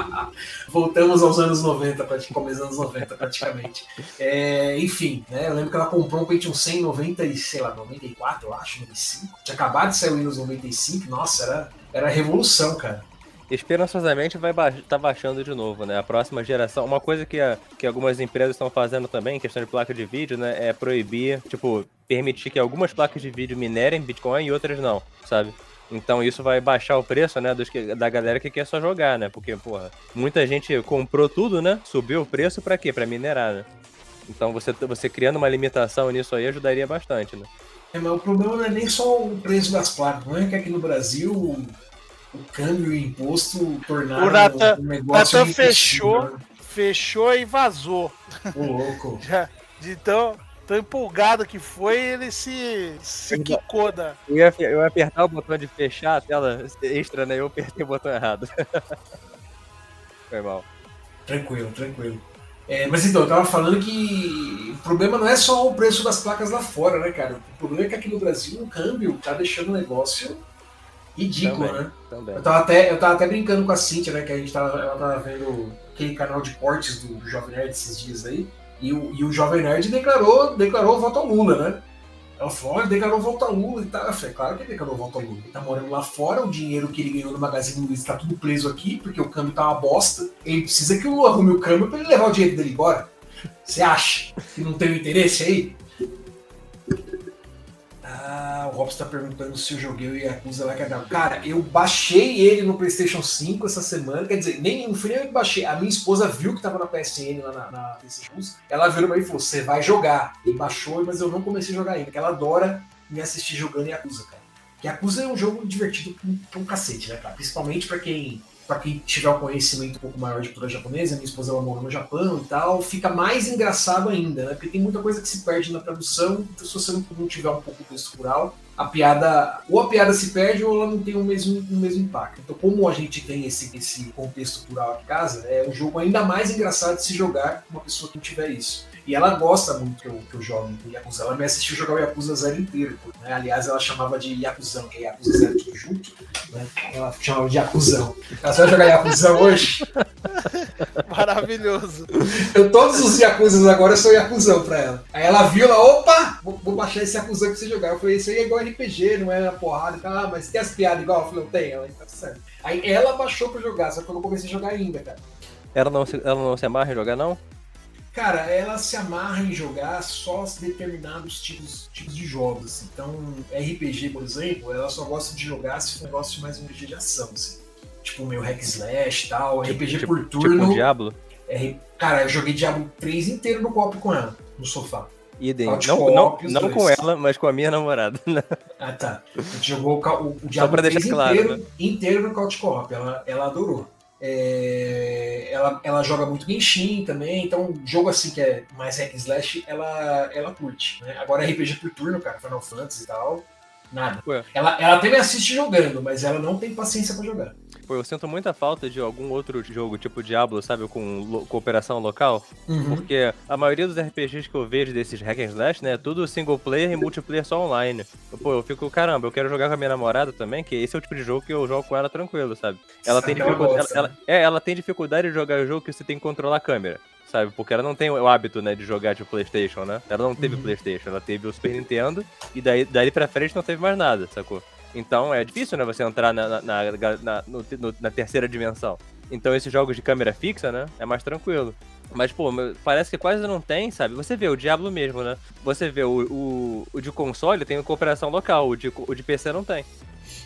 Voltamos aos anos 90, praticamente, começo anos 90, praticamente. É, enfim, né, eu lembro que ela comprou um Pentium 100 em 90, e, sei lá, 94, eu acho, 95. Tinha acabado de sair o Windows 95, nossa, era, era revolução, cara. Esperançosamente vai ba tá baixando de novo, né? A próxima geração. Uma coisa que, a- que algumas empresas estão fazendo também, em questão de placa de vídeo, né? É proibir, tipo, permitir que algumas placas de vídeo minerem Bitcoin e outras não, sabe? Então isso vai baixar o preço, né, dos que, da galera que quer só jogar, né? Porque, porra, muita gente comprou tudo, né? Subiu o preço pra quê? Pra minerar, né? Então você, você criando uma limitação nisso aí ajudaria bastante, né? É, mas o problema não é nem só o preço das placas, não é que aqui no Brasil o, o câmbio e o imposto tornaram O um negócio Natan fechou. né? Fechou e vazou. Ô, louco. Já, de tão, tão empolgado que foi, ele se, se quicou da. Eu ia, eu ia apertar o botão de fechar a tela extra, né? Eu apertei o botão errado. Foi mal. Tranquilo, tranquilo. É, mas então, eu tava falando que o problema não é só o preço das placas lá fora, né, cara? O problema é que aqui no Brasil o câmbio tá deixando o negócio ridículo, Também. né? Também. Eu tava, até, eu tava até brincando com a Cintia, né? Que a gente tava, ela tava vendo aquele canal de cortes do, do Jovem Nerd esses dias aí. E o, e o Jovem Nerd declarou, declarou voto ao Lula, né? Ela falou, olha, declarou voto ao Lula e tal. Eu falei, claro que ele declarou voto ao Lula. Ele tá morando lá fora, o dinheiro que ele ganhou no Magazine Luiza tá tudo preso aqui, porque o câmbio tá uma bosta. Ele precisa que o Lula arrume o câmbio pra ele levar o dinheiro dele embora. Você acha que não tem o interesse aí? Ah, o Robson tá perguntando se eu joguei o Yakuza lá Cadão. Cara, eu baixei ele no PlayStation 5 essa semana. Quer dizer, nem, não fui nem eu que baixei. A minha esposa viu que tava na PSN lá na, na PlayStation 5. Ela virou pra mim e falou: Você vai jogar. E baixou, mas eu não comecei a jogar ainda. Porque ela adora me assistir jogando Yakuza, cara. Yakuza é um jogo divertido pra um- cacete, né, cara? Principalmente pra quem. Pra quem tiver um conhecimento um pouco maior de cultura japonesa, minha esposa ela mora no Japão e tal, fica mais engraçado ainda, né? Porque tem muita coisa que se perde na tradução, então se você não tiver um pouco texto rural, a piada, ou a piada se perde ou ela não tem o mesmo, o mesmo impacto. Então, como a gente tem esse, esse contexto cultural aqui em casa, é um jogo ainda mais engraçado de se jogar com uma pessoa que não tiver isso. E ela gosta muito que eu, que eu jogue o Yakuza. Ela me assistiu jogar o Yakuza Zero inteiro. pô, Né? Aliás, ela chamava de Yakuzão, que é Yakuza Zero tudo junto. Né? Ela chamava de Yakuzão. Ela vai jogar Yakuzão hoje? Maravilhoso. Eu, todos os Yakuzas agora são Yakuzão pra ela. Aí ela viu lá, opa, vou, vou baixar esse Yakuzão pra você jogar. Eu falei, isso aí é igual RPG, não é na porrada e tal. Ah, mas tem as piadas igual? Eu falei, não tem. Ela, tá certo. Aí ela baixou pra jogar, só que eu não comecei a jogar ainda, cara. Ela não, se, ela não se amarra em jogar, não? Cara, ela se amarra em jogar só determinados tipos, tipos de jogos. assim. Então, RPG, por exemplo, ela só gosta de jogar se for um negócio mais um RPG de ação. Assim. tipo meio hack slash e tal, RPG tipo, por tipo turno. um Diablo. É, cara, eu joguei Diablo 3 inteiro no copo com ela, no sofá. Idem. Não, não, não com ela, mas com a minha namorada. Ah, tá. A gente jogou o, o, o Diablo pra deixar 3 claro, inteiro, né? inteiro no Couch Co-op. Ela, ela adorou. É, ela, ela joga muito Genshin também, então jogo assim que é mais hack and slash, ela, ela curte. Né? Agora RPG por turno, cara, Final Fantasy e tal, nada. Ué. Ela, ela até me assiste jogando, mas ela não tem paciência pra jogar. Pô, eu sinto muita falta de algum outro jogo, tipo Diablo, sabe, com lo- cooperação local. Porque a maioria dos RPGs que eu vejo desses hack and slash, né, é tudo single player e multiplayer só online. Pô, eu fico, caramba, eu quero jogar com a minha namorada também, que esse é o tipo de jogo que eu jogo com ela tranquilo, sabe? Ela tem Ela dificuldade. gosta, Ela, é, ela tem dificuldade de jogar jogo que você tem que controlar a câmera. Sabe? Porque ela não tem o hábito, né, de jogar de Playstation, né? Ela não teve Uhum. Playstation, ela teve o Super Nintendo e daí, daí pra frente não teve mais nada, sacou? Então é difícil, né, você entrar na, na, na, na- no- no- na terceira dimensão. Então esses jogos de câmera fixa, né, é mais tranquilo. Mas, pô, parece que quase não tem, sabe? Você vê o Diablo mesmo, né? Você vê o, o, o de console tem cooperação local, o de, o de PC não tem.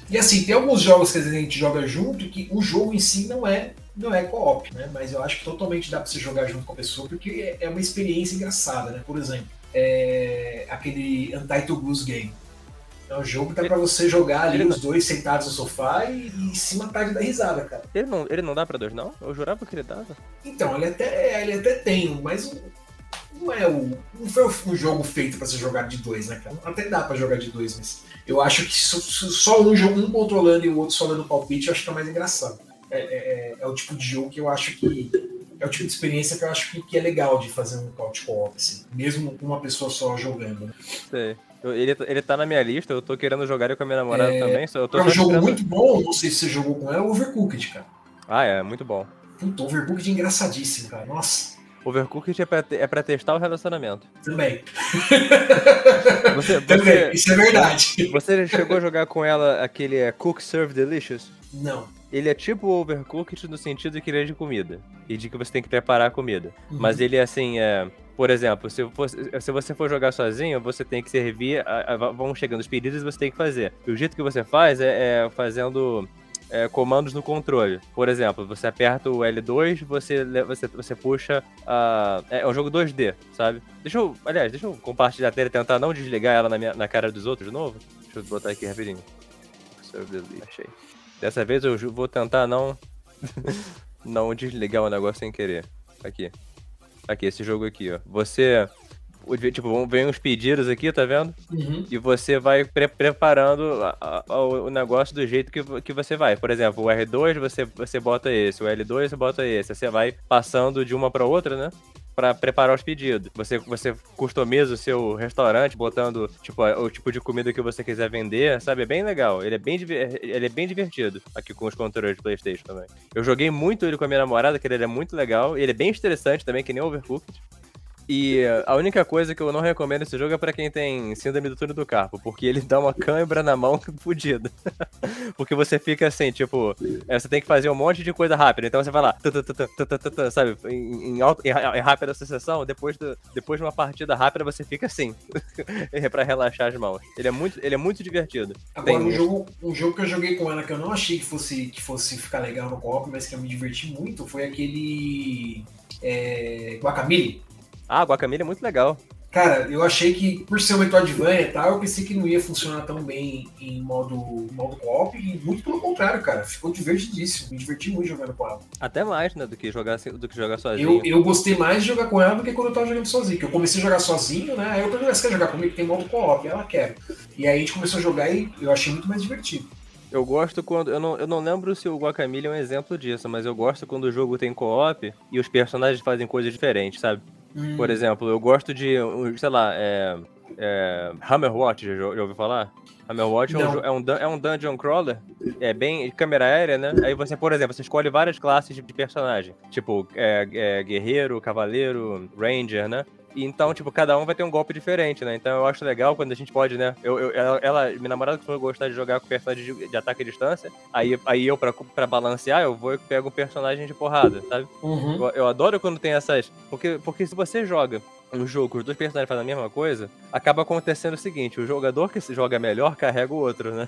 E assim, tem alguns jogos que a gente joga junto que o jogo em si não é não é co-op, né? Mas eu acho que totalmente dá pra você jogar junto com a pessoa porque é uma experiência engraçada, né? Por exemplo, é aquele Untitled Blues Game. É um jogo que dá pra você jogar ali os dois sentados no sofá e, e se matar de dar risada, cara. Ele não, ele não dá pra dois, não? Eu jurava que ele dava. Então, ele até, ele até tem, mas não é o. Não foi um jogo feito pra ser jogado de dois, né, cara? Até dá pra jogar de dois, mas eu acho que só, só um jogo, um controlando e o outro só dando palpite, eu acho que é mais engraçado. É, é- é- é o tipo de jogo que eu acho que. É o tipo de experiência que eu acho que, que é legal de fazer um couch co-op, assim, mesmo com uma pessoa só jogando. Né? Sei. Ele, ele tá na minha lista, eu tô querendo jogar ele com a minha namorada É, também. Só, eu tô É um jogo muito bom, não sei se você jogou com ela, é o Overcooked, cara. Ah, é, muito bom. Puta, Overcooked é engraçadíssimo, cara. Nossa, Overcooked é pra, é pra testar o relacionamento. também. Você, Também, você, isso é verdade. você chegou a jogar com ela aquele é, Cook Serve Delicious? Não. Ele é tipo o Overcooked no sentido que ele é de comida. E de que você tem que preparar a comida. Uhum. Mas ele é assim, é. Por exemplo, se, fosse- se você for jogar sozinho, você tem que servir. a- a- vão chegando os pedidos e você tem que fazer. E o jeito que você faz é, é fazendo é, comandos no controle. Por exemplo, você aperta o L2, você, você, você puxa. a é um jogo 2D, sabe? Deixa eu. Aliás, deixa eu compartilhar a tela e tentar não desligar ela na, minha, na cara dos outros de novo. Deixa eu botar aqui rapidinho. Achei. Dessa vez eu vou tentar não. não desligar o negócio sem querer. Aqui. Aqui, esse jogo aqui, ó. Você. Tipo, vem uns pedidos aqui, tá vendo? Uhum. E você vai pre- preparando a- a- o, negócio do jeito que, que você vai. Por exemplo, o R2 você, você bota esse, o L2 você bota esse. Você vai passando de uma pra outra, né? Pra preparar os pedidos. Você, você customiza o seu restaurante, botando tipo, o tipo de comida que você quiser vender, sabe? É bem legal. Ele é bem, ele é bem divertido aqui com os controles de Playstation também. Eu joguei muito ele com a minha namorada, que ele é muito legal. Ele é bem estressante também, que nem Overcooked. E a única coisa que eu não recomendo esse jogo é para quem tem síndrome do túnel do carpo, porque ele dá uma câimbra na mão fodida. porque você fica assim, tipo, é, você tem que fazer um monte de coisa rápida. Então você vai lá, sabe, em, alto, em, em rápida sucessão, depois, do, depois de uma partida rápida você fica assim, para relaxar as mãos. Ele é muito, ele é muito divertido. Agora, tem... um, jogo, um jogo que eu joguei com ela que eu não achei que fosse, que fosse ficar legal no copo mas que eu me diverti muito, foi aquele é, Guacamole. Ah, Guacamole é muito legal. Cara, eu achei que, por ser um Metroidvania e tal, eu pensei que não ia funcionar tão bem em modo, modo co-op, e muito pelo contrário, cara. Ficou divertidíssimo. Me diverti muito jogando com ela. Até mais, né, do que jogar, do que jogar sozinho. Eu, eu gostei mais de jogar com ela do que quando eu tava jogando sozinho. Que eu comecei a jogar sozinho, né? Aí eu perguntei, você quer jogar comigo? Tem modo co-op. Ela quer. E aí a gente começou a jogar e eu achei muito mais divertido. Eu gosto quando. Eu não, eu não lembro se o Guacamole é um exemplo disso, mas eu gosto quando o jogo tem co-op e os personagens fazem coisas diferentes, sabe? Hum, Por exemplo, eu gosto de, sei lá, é, é, Hammerwatch, já, já ouviu falar? Hammerwatch é um, Não. é, um, é um dungeon crawler, é bem câmera aérea, né? Aí você, por exemplo, você escolhe várias classes de de personagem, tipo é, é, guerreiro, cavaleiro, ranger, né? Então, tipo, cada um vai ter um golpe diferente, né? Então eu acho legal quando a gente pode, né? Eu, eu- ela, ela- minha namorada costuma gostar de jogar com personagem de, de ataque à distância. Aí, aí eu, pra, pra balancear, eu vou e pego um personagem de porrada, sabe? uhum. Eu, eu adoro quando tem essas. Porque, porque se você joga um jogo com os dois personagens fazendo a mesma coisa, acaba acontecendo o seguinte: o jogador que se joga melhor carrega o outro, né?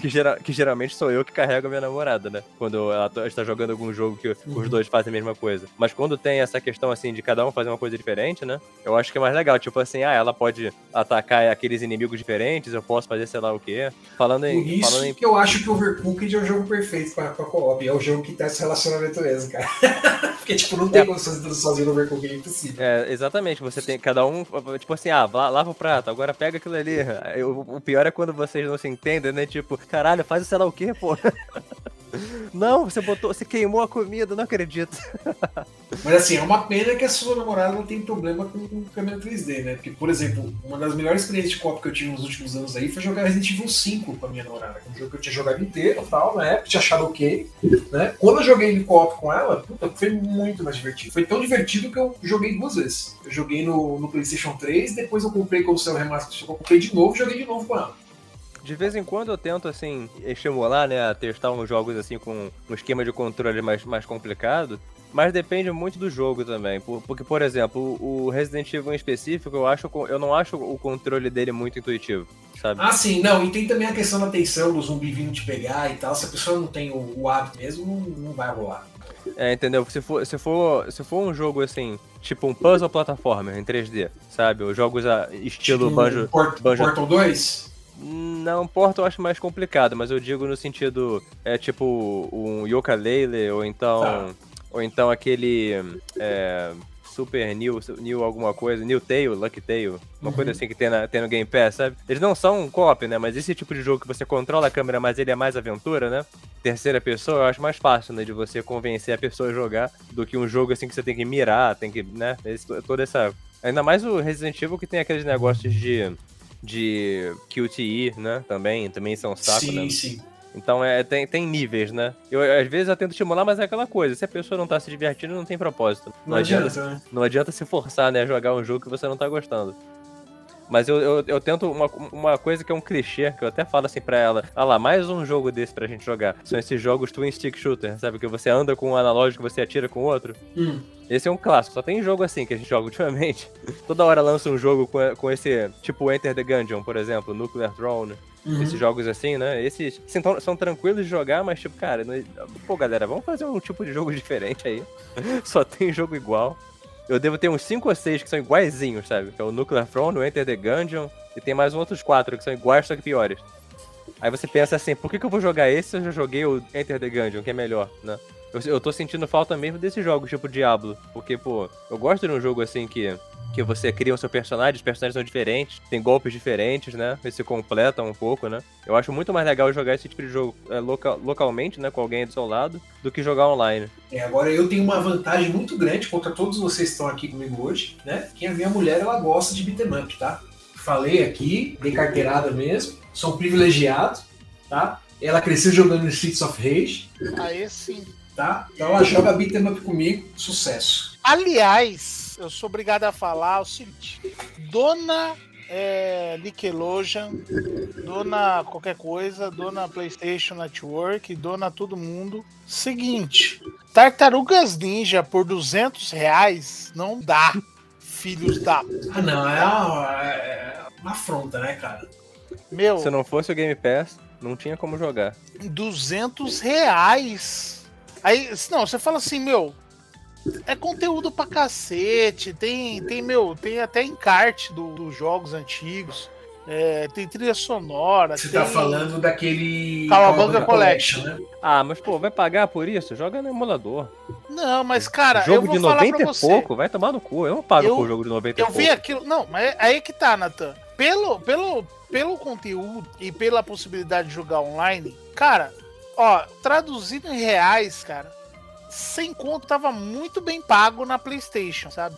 Que, gera- que geralmente sou eu que carrego a minha namorada, né? Quando ela tá- está jogando algum jogo que Uhum. os dois fazem a mesma coisa. Mas quando tem essa questão assim de cada um fazer uma coisa diferente, né? Eu acho que é mais legal. Tipo assim, ah, ela pode atacar aqueles inimigos diferentes, eu posso fazer sei lá o quê. Falando Por em. isso Falando em que eu acho que o Overcooked é o jogo perfeito pra, pra co-op. É o jogo que testa relacionamento mesmo, cara. Porque, tipo, não tem É. como você fazer sozinho no Overcooked, é impossível. É, exatamente, você tem cada um, tipo assim, ah, lava o prato, agora pega aquilo ali. O pior é quando vocês não se entendem, né? Tipo, caralho, faz o sei lá o quê, pô. Não, você botou, você queimou a comida, não acredito. Mas assim, é uma pena que a sua namorada não tem problema com, com câmera 3D, né? Porque, por exemplo, uma das melhores experiências de copo que eu tive nos últimos anos aí foi jogar Resident Evil 5 com a minha namorada. é Um jogo que eu tinha jogado inteiro tal, na época, tinha achado ok. Né? Quando eu joguei ele co-op com ela, puta, foi muito mais divertido. Foi tão divertido que eu joguei duas vezes. Eu joguei no, no PlayStation 3, depois eu comprei saiu o remaster, eu comprei de novo e joguei de novo com ela. De vez em quando eu tento, assim, estimular, né, a testar uns jogos, assim, com um esquema de controle mais, mais complicado. Mas depende muito do jogo também. Por- Porque, por exemplo, o Resident Evil em específico, eu, acho, eu não acho o controle dele muito intuitivo, sabe? Ah, sim, não, e tem também a questão da tensão do zumbi vindo te pegar e tal. Se a pessoa não tem o, o hábito mesmo, não, não vai rolar. É, entendeu? Se for, se, for, se for um jogo assim, tipo um puzzle plataforma em 3D, sabe? Os jogos a, estilo Tipo, Banjo. Port- Banjo- Portal 2? Não, Portal eu acho mais complicado, mas eu digo no sentido. É tipo um Yooka-Laylee, ou então. Tá. Ou então aquele. É, Super New, New alguma coisa, New Tail, Lucky Tail, uma Uhum. coisa assim que tem, na, tem no Game Pass, sabe? Eles não são um co-op, né? Mas esse tipo de jogo que você controla a câmera, mas ele é mais aventura, né? Terceira pessoa, eu acho mais fácil, né? De você convencer a pessoa a jogar do que um jogo assim que você tem que mirar, tem que, né? Esse- toda essa. Ainda mais o Resident Evil que tem aqueles negócios de. De QTE, né? Também, também são um saco, sim, né? sim. Então é, tem, tem níveis, né? Eu, às vezes eu tento estimular, mas é aquela coisa. Se a pessoa não tá se divertindo, não tem propósito. Não, adianta, né? Não adianta se forçar, né, a jogar um jogo que você não tá gostando. Mas eu, eu, eu tento uma, uma coisa que é um clichê, que eu até falo assim pra ela. Ah lá, mais um jogo desse pra gente jogar. São esses jogos Twin Stick Shooter, sabe? Que você anda com um analógico e você atira com o outro. Hum. Esse é um clássico, só tem jogo assim que a gente joga ultimamente. Toda hora lança um jogo com, com esse, tipo Enter the Gungeon, por exemplo, Nuclear Throne. Uhum. Esses jogos assim, né? Esses assim, tão- são tranquilos de jogar, mas tipo, cara, não- pô, galera, vamos fazer um tipo de jogo diferente aí. Só tem jogo igual. Eu devo ter uns 5 ou 6 que são iguaizinhos, sabe? Que é o Nuclear Throne, o Enter the Gungeon, e tem mais outros 4 que são iguais, só que piores. Aí você pensa assim, por que, que eu vou jogar esse se eu já joguei o Enter the Gungeon, que é melhor, né? Eu, eu tô sentindo falta mesmo desses jogos, tipo Diablo. Porque, pô, eu gosto de um jogo assim que, que você cria o seu personagem, os personagens são diferentes, tem golpes diferentes, né? Eles se completam um pouco, né? Eu acho muito mais legal jogar esse tipo de jogo é, local, localmente, né? Com alguém do seu lado, do que jogar online. É, agora eu tenho uma vantagem muito grande contra todos vocês que estão aqui comigo hoje, né? Que a minha mulher ela gosta de beat'em up, tá? Falei aqui, dei carteirada mesmo, sou privilegiado, tá? Ela cresceu jogando Streets of Rage, Aí sim. Tá? Então ela joga beat'em up comigo, sucesso. Aliás, eu sou obrigado a falar o seguinte: Dona é, Nickelodeon, dona qualquer coisa, dona PlayStation Network, dona todo mundo. Seguinte: Tartarugas Ninja por 200 reais não dá, filhos da. Ah não, é uma, é uma afronta, né, cara? Meu, Se não fosse o Game Pass, não tinha como jogar. 200 reais. Aí, não, você fala assim, meu, é conteúdo pra cacete, tem, tem meu, tem até encarte do- dos jogos antigos, é, tem trilha sonora, Você tem... tá falando daquele Cowabunga Collection. né? Ah, mas pô, vai pagar por isso? Joga no emulador. Não, mas cara, eu jogo vou de falar 90 pra e você. pouco, vai tomar no cu. Eu não pago Eu- por jogo de 90 e Eu pouco. vi aquilo. Não, mas aí que tá, Nathan. Pelo, pelo, pelo conteúdo e pela possibilidade de jogar online, cara, ó, traduzido em reais, cara, sem conto tava muito bem pago na PlayStation, sabe?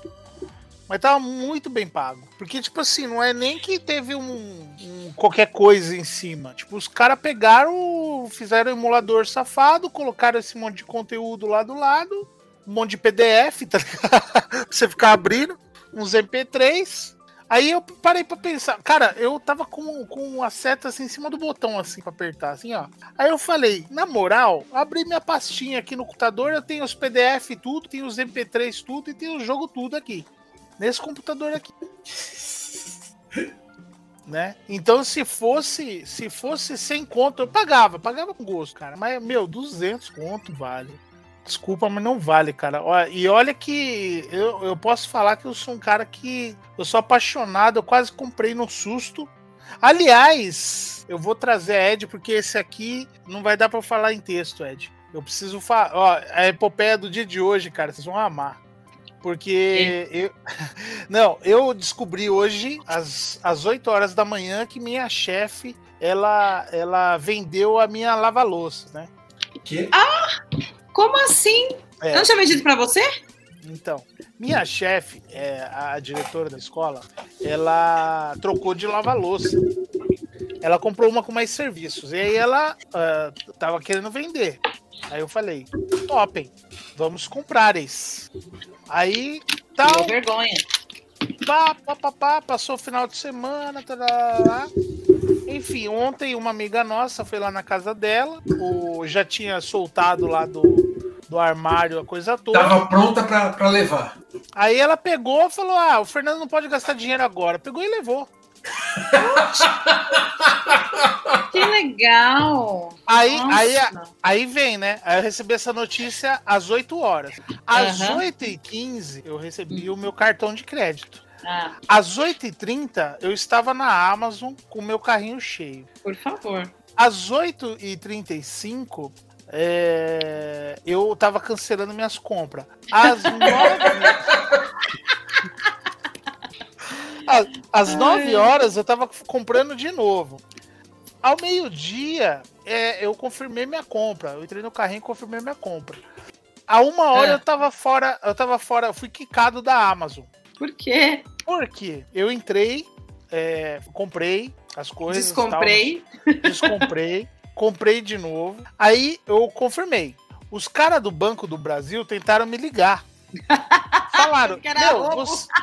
Mas tava muito bem pago. Porque, tipo assim, não é nem que teve um, um qualquer coisa em cima. Tipo, os caras pegaram, fizeram um emulador safado, colocaram esse monte de conteúdo lá do lado, um monte de PDF, tá ligado? pra você ficar abrindo, uns MP3. Aí eu parei pra pensar, cara, eu tava com, com a seta assim em cima do botão, assim, pra apertar, assim, ó. Aí eu falei, na moral, abri minha pastinha aqui no computador, eu tenho os PDF tudo, tenho os MP3 tudo e tenho o jogo tudo aqui. nesse computador aqui. Né? Então, se fosse se fosse sem conto, eu pagava, pagava com gosto, cara. Mas, meu, 200 conto vale. Desculpa, mas não vale, cara. Ó, E olha que eu, eu posso falar que eu sou um cara que eu sou apaixonado, eu quase comprei no susto. Aliás, eu vou trazer a Ed, porque esse aqui não vai dar pra eu falar em texto, Ed. Eu preciso falar. Ó, a epopeia do dia de hoje, cara, vocês vão amar. Porque eu. Não, eu descobri hoje, às, às 8 horas da manhã, que minha chefe ela, ela vendeu a minha lava-louça, né? Que? Como assim? É. Eu não tinha vendido pra você? Então, minha chefe, é, a diretora da escola, ela trocou de lava-louça. Ela comprou uma com mais serviços. E aí ela ah, tava querendo vender. Aí eu falei, topem, vamos comprar esse. Aí, tal, Deu vergonha. pá, pá, pá, pá, passou o final de semana, tarará. Enfim, ontem uma amiga nossa foi lá na casa dela, o, já tinha soltado lá do, do armário a coisa toda. Tava pronta pra, pra levar. Aí ela pegou e falou: Ah, o Fernando não pode gastar dinheiro agora. Pegou e levou. Que legal. Aí, Nossa. aí, aí vem, né? Aí eu recebi essa notícia às 8 horas. Às Aham. 8h15 eu recebi o meu cartão de crédito. Ah, Às 8h30 eu estava na Amazon com o meu carrinho cheio. por favor. Às 8h35 é, eu tava cancelando minhas compras. Às 9 Às- Às 9 horas eu tava comprando de novo. Ao meio-dia, é, eu confirmei minha compra. Eu entrei no carrinho e confirmei minha compra. A uma hora Ah. eu tava fora, eu tava fora, eu fui quicado da Amazon. Por quê? Por quê? Eu entrei, é, comprei as coisas. e tal, Descomprei. descomprei, comprei de novo. Aí eu confirmei. Os caras do Banco do Brasil tentaram me ligar. Falaram, Porque meu, roubo." você-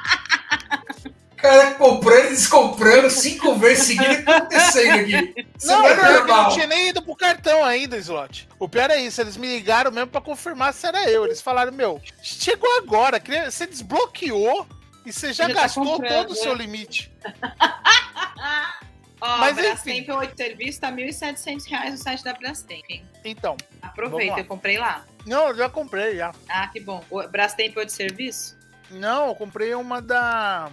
Cara, comprando e descomprando cinco vezes seguidas, o que tá acontecendo aqui? Isso não, não, é eu normal. não tinha nem ido pro cartão ainda, Slot. O pior é isso, eles me ligaram mesmo pra confirmar se era eu. Eles falaram, meu, chegou agora, você desbloqueou e você já, Já tá gastou comprando, todo o é. seu limite. Ó, Mas, Brastemp 8 serviço tá 1.700 reais no site da Brastemp, hein? Então, Aproveita, eu comprei lá. não, eu já comprei já. Ah, que bom. O Brastemp 8 serviço? Não, eu comprei uma da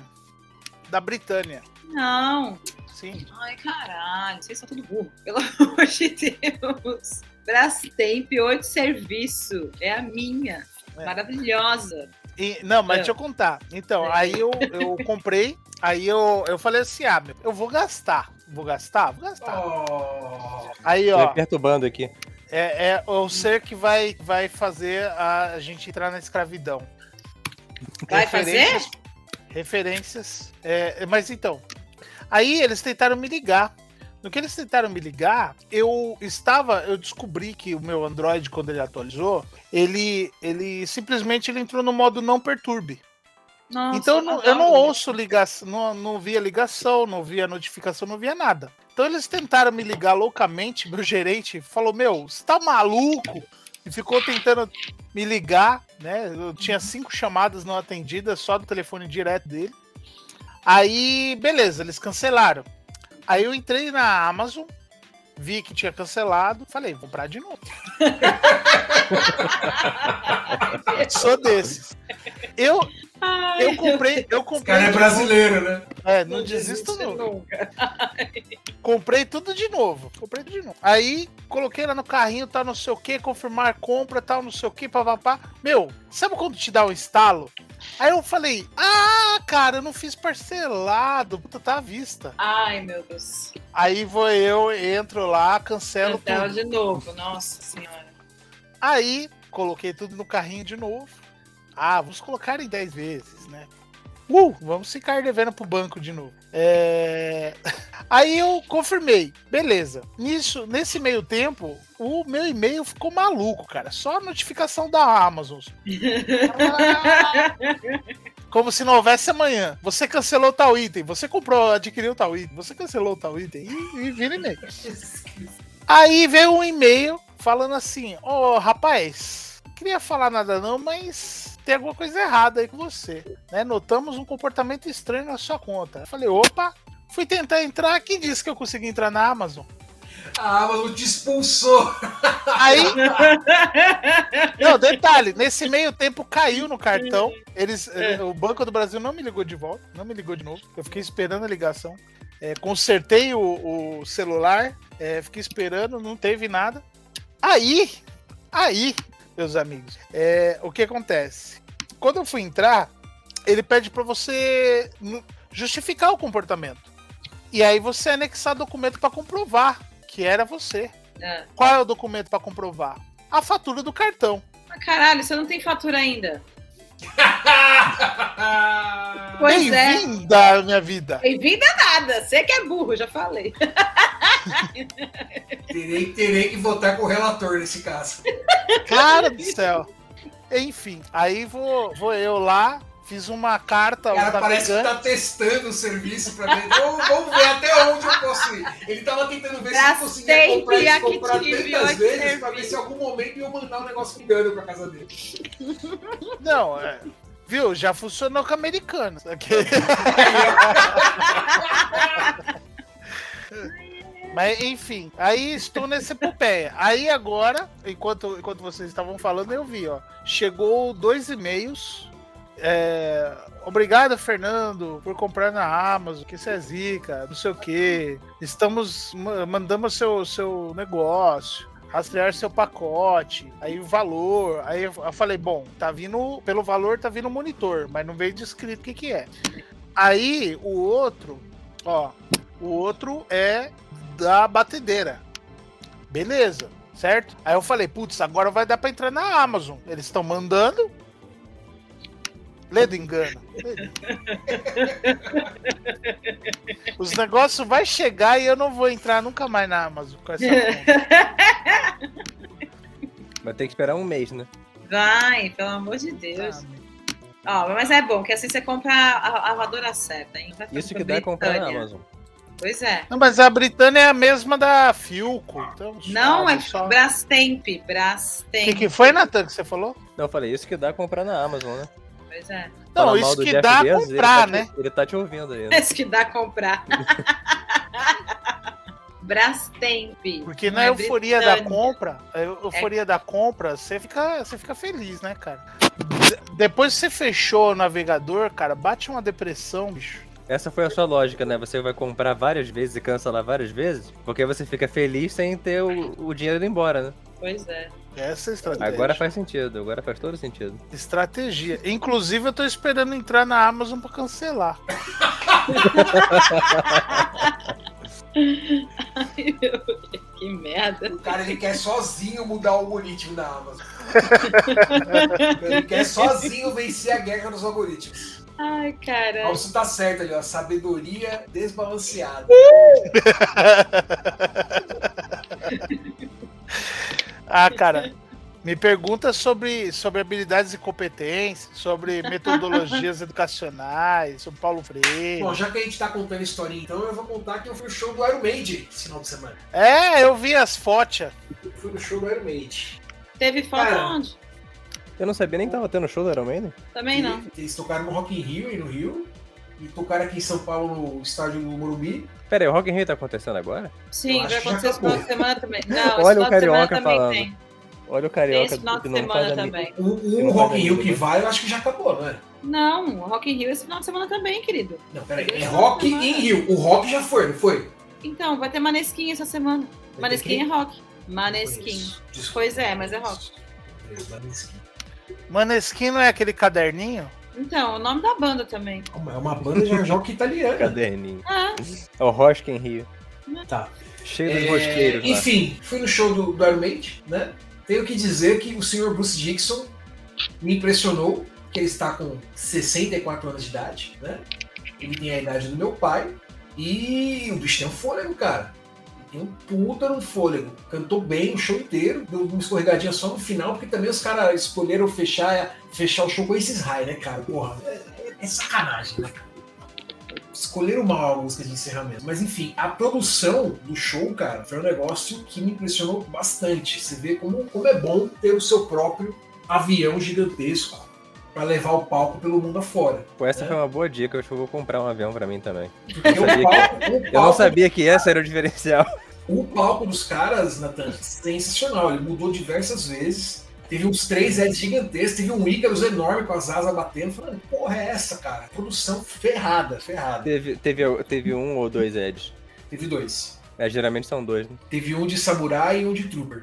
da Britânia. Não. Sim. Ai, caralho, vocês são tudo burro. Pelo amor de Deus. Brastemp 8 serviço. É a minha. É. Maravilhosa. E- não, mas É. deixa eu contar. Então, É. aí eu, eu comprei, aí eu, eu falei assim, ah, meu, eu vou gastar. Vou gastar? Vou gastar. Oh. Aí, ó, me perturbando aqui. é, é o ser que vai, vai fazer a gente entrar na escravidão. Vai fazer? Referências- Referências. é, mas então, aí eles tentaram me ligar. No que eles tentaram me ligar, eu estava, eu descobri que o meu Android, quando ele atualizou, ele, ele simplesmente ele entrou no modo não perturbe. Nossa, Então eu não, eu não ouço ligação, não, não via ligação, não via notificação, não via nada. Então eles tentaram me ligar loucamente, meu gerente falou, meu, você tá maluco? E ficou tentando me ligar, né? Eu tinha cinco chamadas não atendidas, só do telefone direto dele. Aí, beleza, eles cancelaram. Aí eu entrei na Amazon, vi que tinha cancelado, falei, vou comprar de novo. Sou desses. Eu, Ai, eu comprei, eu Esse comprei. cara é brasileiro, né? É, não, não. nunca. Comprei tudo de novo. Comprei tudo de novo. Aí coloquei lá no carrinho, tal, não sei o que, confirmar compra, tal, não sei o que, papapá. Meu, sabe quando te dá um estalo? Aí eu falei, ah, cara, eu não fiz parcelado, puta, tá à vista. Ai, meu Deus. Aí vou eu, entro lá, cancelo Cancela tudo. de novo, nossa senhora. Aí coloquei tudo no carrinho de novo. Ah, vamos colocar em 10 vezes, né? Uh, vamos ficar devendo pro banco de novo. É... Aí eu confirmei, beleza. Nisso, nesse meio tempo, o meu e-mail ficou maluco, cara. Só a notificação da Amazon. Como se não houvesse amanhã. Você cancelou tal item, você comprou, adquiriu tal item, você cancelou tal item e, e vira e-mail. Aí veio um e-mail falando assim: Ô rapaz, não queria falar nada não, mas tem alguma coisa errada aí com você. Né? Notamos um comportamento estranho na sua conta. Eu falei, opa, fui tentar entrar, quem disse que eu consegui entrar na Amazon? A Amazon te expulsou. Aí. Não, detalhe, nesse meio tempo caiu no cartão. Eles, É. O Banco do Brasil não me ligou de volta, não me ligou de novo. Eu fiquei esperando a ligação. É, consertei o, o celular, é, fiquei esperando, não teve nada. Aí, aí, meus amigos, é, o que acontece? Quando eu fui entrar, ele pede para você justificar o comportamento. E aí você anexar documento para comprovar que era você. É. Qual é o documento para comprovar? A fatura do cartão. Ah, Caralho, você não tem fatura ainda. Pois é. Bem-vinda minha vida. Bem-vinda nada. Você que é burro, já falei. terei, terei que votar com o relator nesse caso. Cara do céu. Enfim, aí vou, vou eu lá, fiz uma carta O cara parece que navegantes. tá testando o serviço pra ver. Vamos, vamos ver até onde eu posso ir. Ele tava tentando ver se ele conseguia comprar isso, comprar tantas vezes pra ver se em algum momento ia mandar um negócio ligando pra casa dele. Não, é. Viu? Já funcionou com americanos. Aqui. Mas enfim, aí estou nessa epopeia. Aí agora, enquanto, enquanto vocês estavam falando, eu vi, ó. Chegou dois e-mails. É, obrigado, Fernando, por comprar na Amazon, que isso é zica, não sei o que. Estamos ma- mandando seu, seu negócio. Rastrear seu pacote, aí o valor. Aí eu falei, bom, tá vindo. Pelo valor tá vindo monitor, mas não veio descrito o que, que é. Aí o outro, ó, o outro é da batedeira. Beleza, certo? Aí eu falei, putz, agora vai dar pra entrar na Amazon. Eles estão mandando. Lê do engano. Lê do- Os negócios vai chegar e eu não vou entrar nunca mais na Amazon com essa conta. Vai ter que esperar um mês, né? Vai, pelo amor de Deus. Ó, mas é bom, que assim você compra a, a voadora certa, hein? Vai Isso que dá é comprar na. Amazon. Pois é. Não, mas a Britânia é a mesma da Filco. Então, Não, é só- Brastemp, O Brastemp. que, que foi, Natan, que você falou? Não, eu falei, isso que dá comprar na Amazon, né? Pois é. Não, Fala isso que Jeff dá Bezos, ele comprar, tá te- né? Ele tá te ouvindo aí. né? Esse que dá a comprar. Brastemp. Porque não na é euforia da Britânia. compra, a eu- euforia da compra, você fica, você fica feliz, né, cara? De- depois que você fechou o navegador, cara, bate uma depressão, bicho. Essa foi a sua lógica, né? Você vai comprar várias vezes e cancelar várias vezes, porque você fica feliz sem ter o, o dinheiro indo embora, né? Pois é. Essa é a estratégia. Agora faz sentido, agora faz todo sentido. Estratégia. Inclusive, eu tô esperando entrar na Amazon pra cancelar. Ai, meu Deus, que merda. O cara ele quer sozinho mudar o algoritmo da Amazon. ele quer sozinho vencer a guerra dos algoritmos. Ai, cara. Você tá certo ali, ó. Sabedoria desbalanceada. Ah, cara, me pergunta sobre, sobre habilidades e competências, sobre metodologias educacionais, sobre Paulo Freire. Bom, já que a gente tá contando historinha, então eu vou contar que eu fui no show do Iron Maiden esse final de semana. É, eu vi as fotos. Eu fui no show do Iron Maiden. Teve foto Cara. onde? Eu não sabia nem que tava tendo show do Iron Maiden. Também não. E Eles tocaram no Rock in Rio e no Rio. E tocaram aqui em São Paulo no estádio do Morumbi. Pera aí, o Rock in Rio tá acontecendo agora? Sim, vai acontecer esse final de semana também. Não, Olha esse o final de semana Carioca também falando. tem. Olha o carioca esse final de semana também. O, o não Rock in Rio que disso. vai, eu acho que já acabou, não é? Não, o Rock in Rio esse final de semana também, querido. Não, peraí. É Rock em Rio. O Rock já foi, não foi? Então, vai ter Maneskin essa semana. Maneskin é rock. Maneskin. Pois é, mas é rock. Maneskin não é aquele caderninho? Então, o nome da banda também. É uma banda de rock italiana. Caderninho. Ah, É o Rock in Rio. Tá. Cheio dos É, mosqueiros lá. enfim, fui no show do, do Iron Maiden, né? Tenho que dizer que o senhor Bruce Dixon me impressionou, que ele está com 64 anos de idade, né? Ele tem a idade do meu pai e o bicho tem um fôlego, cara. Um puta no fôlego. Cantou bem o show inteiro, deu uma escorregadinha só no final, porque também os caras escolheram fechar, fechar o show com esses high, né, cara? Porra, é, é- é sacanagem, né, cara? escolheram mal a música de encerramento. Mas enfim, a produção do show, cara, foi um negócio que me impressionou bastante. Você vê como, como é bom ter o seu próprio avião gigantesco pra levar o palco pelo mundo afora. Pô, essa É. foi uma boa dica, eu acho que eu vou comprar um avião pra mim também. Porque o sabia palco, o Eu não sabia que esse era o diferencial. O palco dos caras, Nathan, sensacional. Ele mudou diversas vezes. Teve uns três Eds gigantescos, teve um Ícaros enorme com as asas batendo. Falando, porra, é essa, cara? Produção ferrada, ferrada. Teve, teve, teve um ou dois Eds. Teve dois. É, geralmente são dois, né? Teve um de samurai e um de trooper.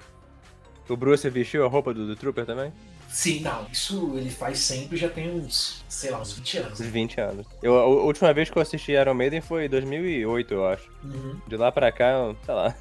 O Bruce vestiu a roupa do, do Trooper também? Sim, não, isso ele faz sempre, já tem uns, sei lá, uns 20 anos. Uns 20 anos. Eu, a última vez que eu assisti Iron Maiden foi em 2008, eu acho. Uhum. De lá pra cá, eu- sei lá.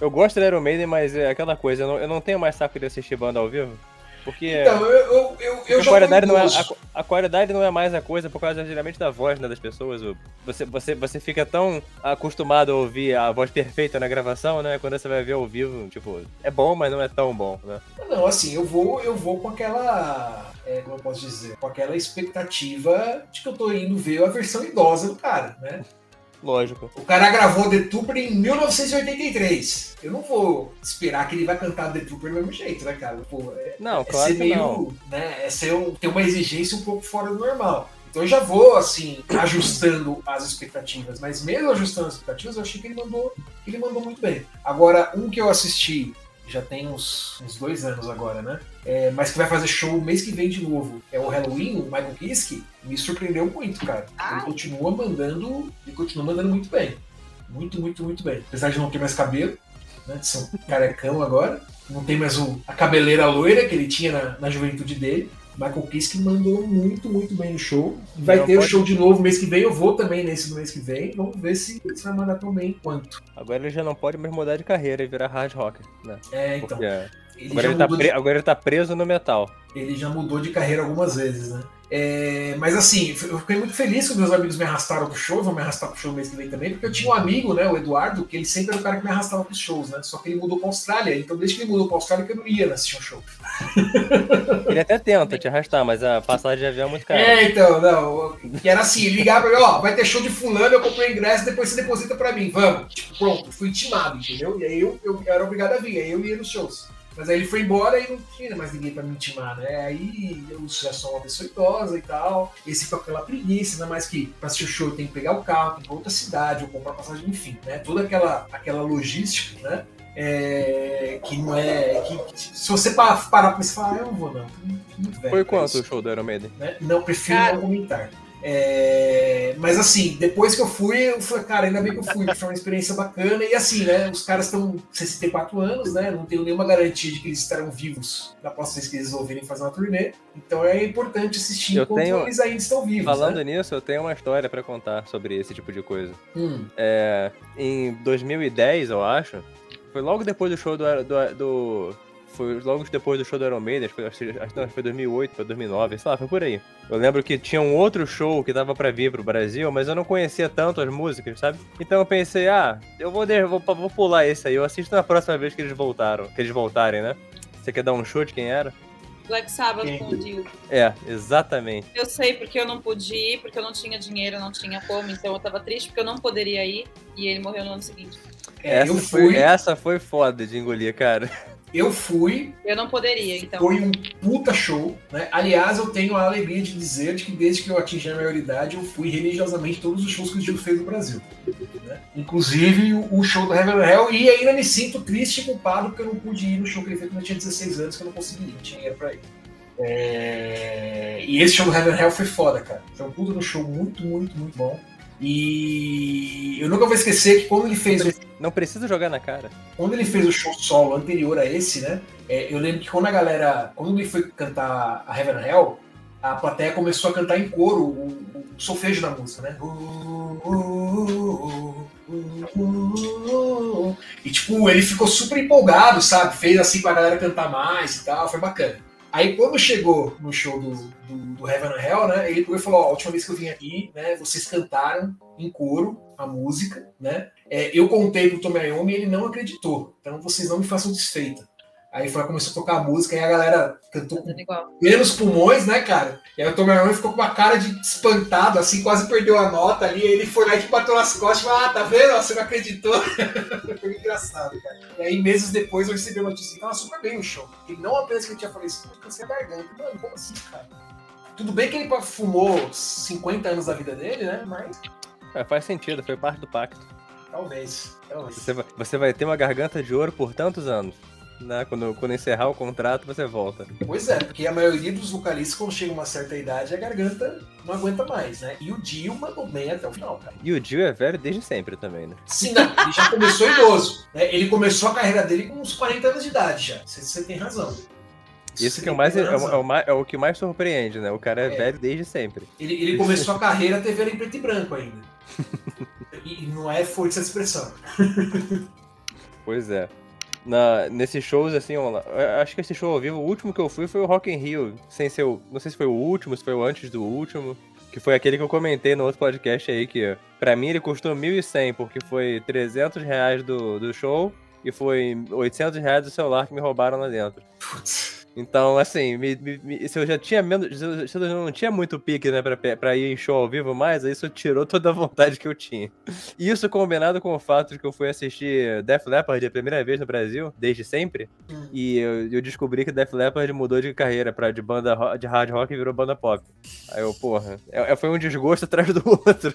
Eu gosto da Iron Maiden, mas é aquela coisa, eu não, eu não tenho mais saco de assistir banda ao vivo. Porque Então, eu, eu, eu, a, qualidade não é, a, a qualidade não é mais a coisa por causa geralmente da voz né, das pessoas. Você, você, você fica tão acostumado a ouvir a voz perfeita na gravação, né? Quando você vai ver ao vivo, tipo, é bom, mas não é tão bom, né? Não, assim, eu vou, eu vou com aquela. É, como eu posso dizer? Com aquela expectativa de que eu tô indo ver a versão idosa do cara, né? Lógico. O cara gravou The Trooper em 1983. Eu não vou esperar que ele vai cantar The Trooper do mesmo jeito, né, cara? Pô, é, Não, é claro ser que meio. não. Né, é ser um- ter uma exigência um pouco fora do normal. Então eu já vou, assim, ajustando as expectativas. Mas mesmo ajustando as expectativas, eu achei que ele mandou, que ele mandou muito bem. Agora, um que eu assisti já tem uns, uns dois anos agora, né? É, mas que vai fazer show mês que vem de novo. É o Halloween, o Michael Kiske, me surpreendeu muito, cara. Ele continua mandando. Ele continua mandando muito bem. Muito, muito, muito bem. Apesar de não ter mais cabelo, né? De ser um carecão agora. Não tem mais o, a cabeleira loira que ele tinha na, na juventude dele. Michael Kiske mandou muito, muito bem no show. Vai Não ter o show de novo mês que vem. Eu vou também nesse do mês que vem. Vamos ver se se vai mandar tão bem quanto. Agora ele já não pode mais mudar de carreira e virar hard rocker, né? É, então. Porque Ele agora, ele tá de, agora ele tá preso no metal. ele já mudou de carreira algumas vezes, né? É, mas assim, eu fiquei muito feliz que meus amigos me arrastaram pro show, vão me arrastar pro show mês que vem também, porque eu tinha um amigo, né, o Eduardo, que ele sempre era o cara que me arrastava pros shows, né? Só que ele mudou pra Austrália, então desde que ele mudou pra Austrália que eu não ia assistir um show. Ele até tenta te arrastar, mas a passagem de avião é muito cara. É, então, não. Que era assim, ligava pra mim, ó, vai ter show de fulano, eu comprei ingresso, depois você deposita pra mim, vamos. Tipo, pronto, fui intimado, entendeu? E aí eu, eu era obrigado a vir, aí eu ia nos shows. Mas aí ele foi embora e não tinha mais ninguém pra me intimar, né? Aí eu já sou uma pessoa idosa e tal. Esse com aquela preguiça, ainda mais que pra assistir o show tenho que pegar o carro, tem que ir pra outra cidade, ou comprar passagem, enfim, né? Toda aquela, aquela logística, né? É, que não é. Que, se você pa- parar pra pensar, ah, eu não vou não. muito velho Foi quanto isso o show do Iron Maiden? né? Não, prefiro Cara. não comentar. É, mas assim, depois que eu fui, eu falei, cara, ainda bem que eu fui, foi uma experiência bacana. E assim, né? Os caras estão 64 anos, né? Não tenho nenhuma garantia de que eles estarão vivos na próxima vez que eles resolverem fazer uma turnê. Então é importante assistir Eu enquanto tenho- eles ainda estão vivos. Falando né? nisso, eu tenho uma história pra contar sobre esse tipo de coisa. Hum, É, em 2010, eu acho, foi logo depois do show do, do, do- foi logo depois do show do Iron Maiden, acho que, acho, que- acho que não, foi 2008, foi 2009, sei lá, foi por aí. Eu lembro que tinha um outro show que tava pra vir pro Brasil, mas eu não conhecia tanto as músicas, sabe? Então eu pensei, ah, eu vou, vou, vou pular esse aí, eu assisto na próxima vez que eles voltaram, que eles voltarem, né? Você quer dar um chute quem era? Black Sabbath com o Dio. É, exatamente. Eu sei porque eu não pude ir, porque eu não tinha dinheiro, não tinha como, então eu tava triste porque eu não poderia ir e ele morreu no ano seguinte. é, essa, eu foi, essa foi foda de engolir, cara. Eu fui, Eu não poderia, então. Foi um puta show, né? Aliás, eu tenho a alegria de dizer de que desde que eu atingi a maioridade, eu fui religiosamente todos os shows que o Gil fez no Brasil. né? Inclusive o, show do Heaven Hell, e ainda me sinto triste e culpado porque eu não pude ir no show que ele fez quando eu tinha 16 anos, que eu não consegui ir, tinha dinheiro pra ir. É, E esse show do Heaven Hell foi foda, cara. Foi um puta no show muito, muito, muito bom. E eu nunca vou esquecer que quando ele fez o Não precisa jogar na cara. quando ele fez o show solo anterior a esse, né? é, eu lembro que quando a galera. Quando ele foi cantar a Heaven and Hell, a plateia começou a cantar em coro o, o solfejo da música, né? E tipo, ele ficou super empolgado, sabe? Fez assim pra galera cantar mais e tal, foi bacana. Aí quando chegou no show do, do, do Heaven and Hell, né? Ele pegou e falou: Ó, a última vez que eu vim aqui, né? Vocês cantaram em coro a música, né? É, eu contei pro Tommy Iommi e ele não acreditou. Então vocês não me façam desfeita. Aí foi, começou a tocar a música e a galera cantou com plenos pulmões, né, cara? E aí o Tommy Iommi ficou com uma cara de espantado, assim, quase perdeu a nota ali. Aí ele foi lá e bateu nas costas e falou: Ah, tá vendo? Você não acreditou. foi engraçado, cara. E aí, meses depois, eu recebi a notícia que tava super bem no show. E não apenas que ele tinha falecido, mas cansei a garganta. Mano, como assim, cara? Tudo bem que ele fumou 50 anos da vida dele, né? Mas É, faz sentido, foi parte do pacto. Talvez. talvez. Você vai, você vai ter uma garganta de ouro por tantos anos. Né? Quando, quando encerrar o contrato, você volta. Pois é, porque a maioria dos vocalistas, quando chega uma certa idade, a garganta não aguenta mais, né? E o Dio mandou bem até o final, cara. E o Dio é velho desde sempre também, né? Sim, não, ele já começou idoso. Né? Ele começou a carreira dele com uns 40 anos de idade já. Você, você tem razão. Isso que é o, mais, é, é o é o que mais surpreende, né? O cara é, É. velho desde sempre. Ele, ele começou a carreira TV em preto e branco ainda. E não é força de expressão. Pois é. Na, nesses shows, assim, ó, eu acho que esse show ao vivo, o último que eu fui foi o Rock in Rio, sem ser o, não sei se foi o último, se foi o antes do último, que foi aquele que eu comentei no outro podcast aí, que pra mim ele custou 1.100, porque foi 300 reais do, do show e foi 800 reais do celular que me roubaram lá dentro. Putz. Então, assim, me- me- se eu já tinha menos. Se eu, se eu não tinha muito pique, né, pra, pra ir em show ao vivo mais, aí isso tirou toda a vontade que eu tinha. Isso combinado com o fato de que eu fui assistir Def Leppard a primeira vez no Brasil, desde sempre, Hum. e eu, eu descobri que Def Leppard mudou de carreira pra, de banda de hard rock e virou banda pop. Aí eu, porra, é- é- foi um desgosto atrás do outro.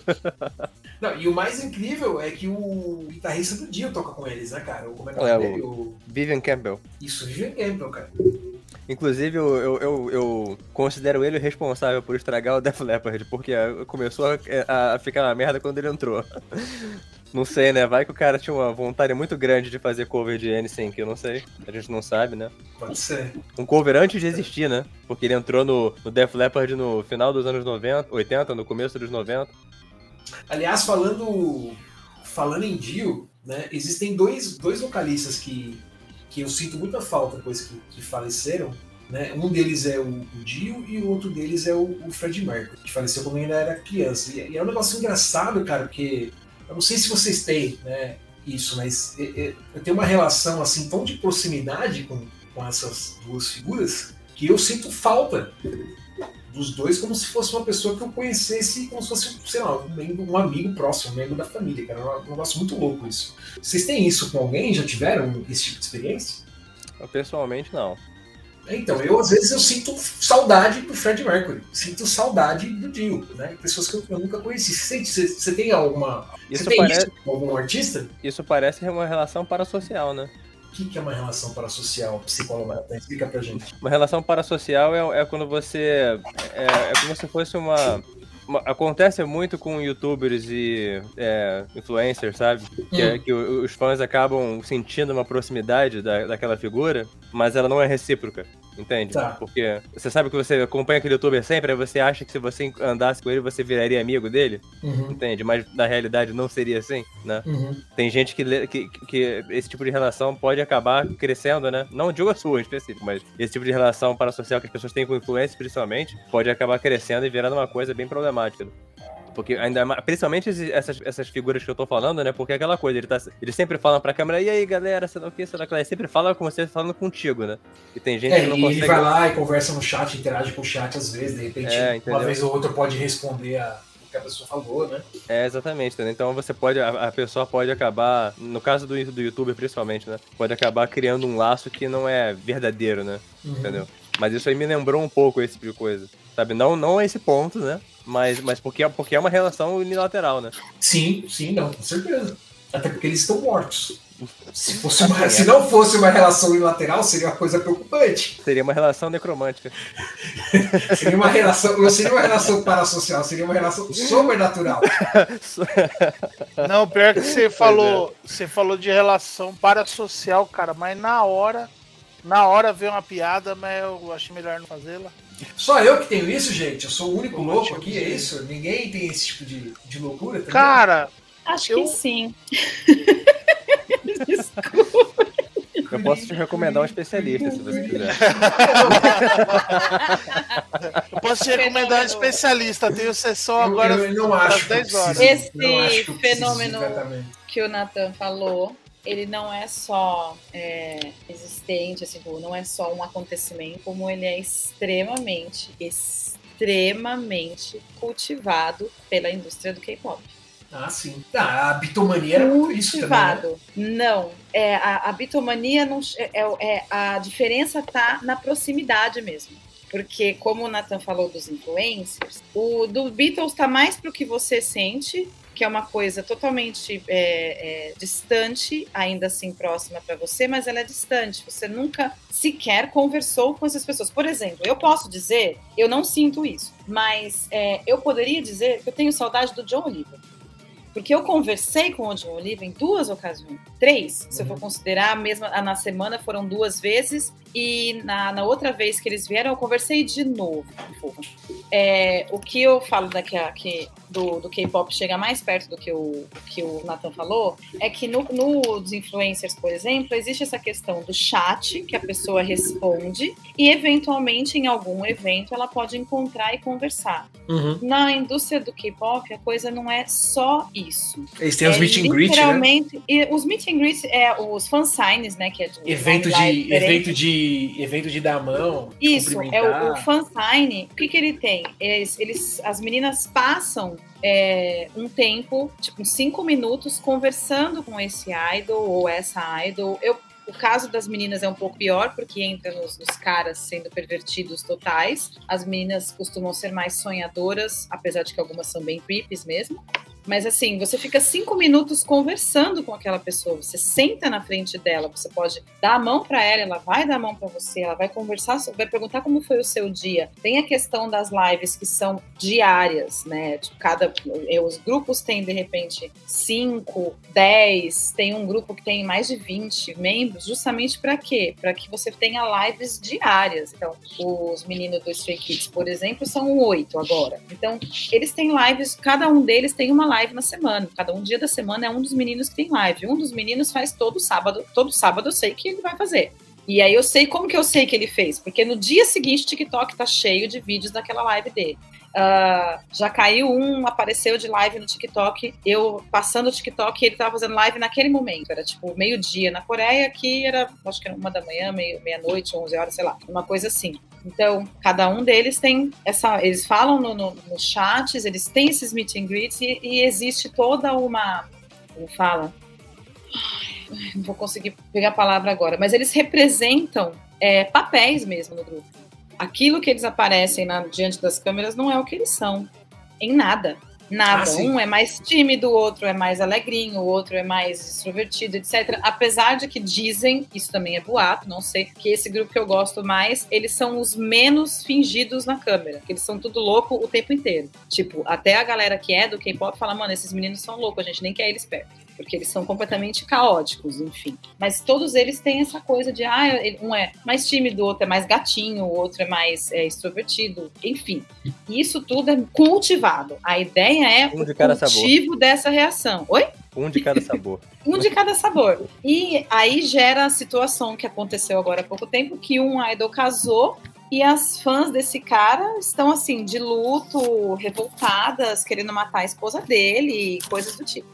Não, e o mais incrível é que o guitarrista do Dio toca com eles, né, cara? Como é que é o É, nome o- dele? O... Vivian Campbell. Isso, Vivian Campbell, cara. Inclusive, eu, eu, eu, eu considero ele responsável por estragar o Def Leppard, porque começou a, a ficar uma merda quando ele entrou. Não sei, né? Vai que o cara tinha uma vontade muito grande de fazer cover de N-Sync, eu não sei. A gente não sabe, né? Pode ser. Um cover antes de existir, né? Porque ele entrou no, no Def Leppard no final dos anos 90, 80, no começo dos 90. Aliás, falando, falando em Dio, né, existem dois, dois vocalistas que, que eu sinto muita falta depois que, que faleceram. Né? Um deles é o, o Dio e o outro deles é o, o Fred Mercury, que faleceu quando ainda era criança. E, e é um negócio engraçado, cara, porque eu não sei se vocês têm né, isso, mas eu tenho uma relação assim tão de proximidade com, com essas duas figuras que eu sinto falta dos dois como se fosse uma pessoa que eu conhecesse como se fosse, sei lá, um, membro, um amigo próximo, um membro da família, cara. É um negócio muito louco isso. Vocês têm isso com alguém? Já tiveram esse tipo de experiência? Eu, pessoalmente, não. É, Então, eu às vezes eu sinto saudade do Fred Mercury, sinto saudade do Dio, né? Pessoas que eu, eu nunca conheci. Você, você, você tem alguma. Isso você tem parece, isso com algum artista? isso parece uma relação parasocial, né? O que, que é uma relação parasocial psicóloga? Explica pra gente. Uma relação parasocial é, é quando você. É, é como se fosse uma. acontece muito com youtubers e é, influencers, sabe? Que, é- Hum. que os fãs acabam sentindo uma proximidade da, daquela figura, mas ela não é recíproca. Entende? Tá. Porque você sabe que você acompanha aquele youtuber sempre, aí você acha que se você andasse com ele, você viraria amigo dele, Uhum, entende? Mas na realidade não seria assim, né? uhum. Tem gente que, que, que esse tipo de relação pode acabar crescendo, né? Não digo a sua em específico, mas esse tipo de relação parasocial que as pessoas têm com influência, principalmente, pode acabar crescendo e virando uma coisa bem problemática. Porque ainda principalmente essas, essas figuras que eu tô falando, né? Porque é aquela coisa, ele tá, eles sempre falam pra câmera, e aí galera, você não o que, sei lá, o que lá?" Ele sempre fala se ele falando contigo, né? E tem gente É, que não e ele consegue. vai lá e conversa no chat, interage com o chat às vezes, de repente, É, uma vez ou outra pode responder a, o que a pessoa falou, né? É, exatamente, entendeu? Então você pode, a, a pessoa pode acabar, no caso do, do youtuber principalmente, né? Pode acabar criando um laço que não é verdadeiro, né? Uhum. Entendeu? Mas isso aí me lembrou um pouco esse tipo de coisa. Sabe? Não, não a esse ponto, né? Mas, mas porque, é- porque é uma relação unilateral, né? Sim, sim, não, com certeza. Até porque eles estão mortos. Se, fosse uma- se não fosse uma relação unilateral, seria uma coisa preocupante. Seria uma relação necromântica. Seria uma relação, não seria uma relação parasocial, seria uma relação sobrenatural. Não, pior que você é. falou, você falou de relação parasocial, cara, mas na hora, na hora veio uma piada, mas eu achei melhor não fazê-la. Só eu que tenho isso, gente? Eu sou o único louco aqui, é isso? Ninguém tem esse tipo de, de loucura? também? Cara, Acho Eu- que sim. Eu posso te recomendar um especialista, se você quiser. eu posso te recomendar um especialista, tenho sessão eu, agora. eu não acho às eu 10 horas. Esse não acho eu de fenômeno- que o Nathan falou, ele não é só é, existente, assim, tipo, não é só um acontecimento, como ele é extremamente, extremamente cultivado pela indústria do K-pop. Ah, sim. Ah, a bitomania era muito isso também, né? Cultivado. Não. É, a, a bitomania não. É, é- é- a diferença tá na proximidade mesmo. porque como o Nathan falou dos influencers, o do Beatles tá mais pro que você sente, que é uma coisa totalmente é, é, distante, ainda assim próxima para você, mas ela é distante. Você nunca sequer conversou com essas pessoas. Por exemplo, eu posso dizer, eu não sinto isso, mas é, eu poderia dizer que eu tenho saudade do John Oliver. Porque eu conversei com o John Oliver em duas ocasiões. Três, se eu for considerar, a mesma na semana foram duas vezes. E na, na outra vez que eles vieram, eu conversei de novo. É, o que eu falo daqui a, que do, do K-pop chega mais perto do que o, que o Nathan falou é que no, nos influencers, por exemplo, existe essa questão do chat, que a pessoa responde, e eventualmente em algum evento ela pode encontrar e conversar. Uhum. Na indústria do K-pop, a coisa não é só isso. Eles têm os é meet and greet, né? literalmente, e os meet and greet, é, os fansigns, né? Que é de Evento de, evento de. Evento de dar a mão. de isso, é o, o fansign. O que, que ele tem? Eles, eles, as meninas passam é, um tempo, tipo, cinco minutos, conversando com esse idol ou essa idol. Eu, o caso das meninas é um pouco pior, porque entra nos, nos caras sendo pervertidos totais. As meninas costumam ser mais sonhadoras, apesar de que algumas são bem creeps mesmo. Mas assim, você fica cinco minutos conversando com aquela pessoa. Você senta na frente dela, você pode dar a mão para ela, ela vai dar a mão para você, ela vai conversar, vai perguntar como foi o seu dia. Tem a questão das lives que são diárias, né? Tipo, cada eh, os grupos têm de repente 5, 10, tem um grupo que tem mais de 20 membros, justamente para quê? Para que você tenha lives diárias. Então, os meninos do Stray Kids, por exemplo, são oito agora. Então, eles têm lives, cada um deles tem uma live na semana. Cada um dia da semana é um dos meninos que tem live. Um dos meninos faz todo sábado. Todo sábado eu sei que ele vai fazer. E aí eu sei como que eu sei que ele fez, porque no dia seguinte o TikTok tá cheio de vídeos daquela live dele. Ah, já caiu um, apareceu de live no TikTok, eu passando o TikTok ele tava fazendo live naquele momento, era tipo meio-dia na Coreia, aqui era, acho que era uma da manhã, meia-noite, 11 horas, sei lá, uma coisa assim. Então, cada um deles tem essa. Eles falam no, no, nos chats, eles têm esses meet and greets e, e existe toda uma. Como fala? Não vou conseguir pegar a palavra agora, mas eles representam é, papéis mesmo no grupo. Aquilo que eles aparecem na- diante das câmeras não é o que eles são. Em nada. Nada. Ah, um é mais tímido, o outro é mais alegrinho, o outro é mais extrovertido, etc. Apesar de que dizem, isso também é boato, não sei, que esse grupo que eu gosto mais, eles são os menos fingidos na câmera. Que eles são tudo louco o tempo inteiro. Tipo, até a galera que é do K-pop fala, mano, esses meninos são loucos, a gente nem quer eles perto porque eles são completamente caóticos, enfim. Mas todos eles têm essa coisa de, ah, um é mais tímido, o outro é mais gatinho, o outro é mais é, extrovertido, enfim. Isso tudo é cultivado. A ideia é Um de o cada sabor. cultivo dessa reação. Oi? Um de cada sabor. Um de cada sabor. E aí gera a situação que aconteceu agora há pouco tempo, que um idol casou e as fãs desse cara estão assim, de luto, revoltadas, querendo matar a esposa dele e coisas do tipo.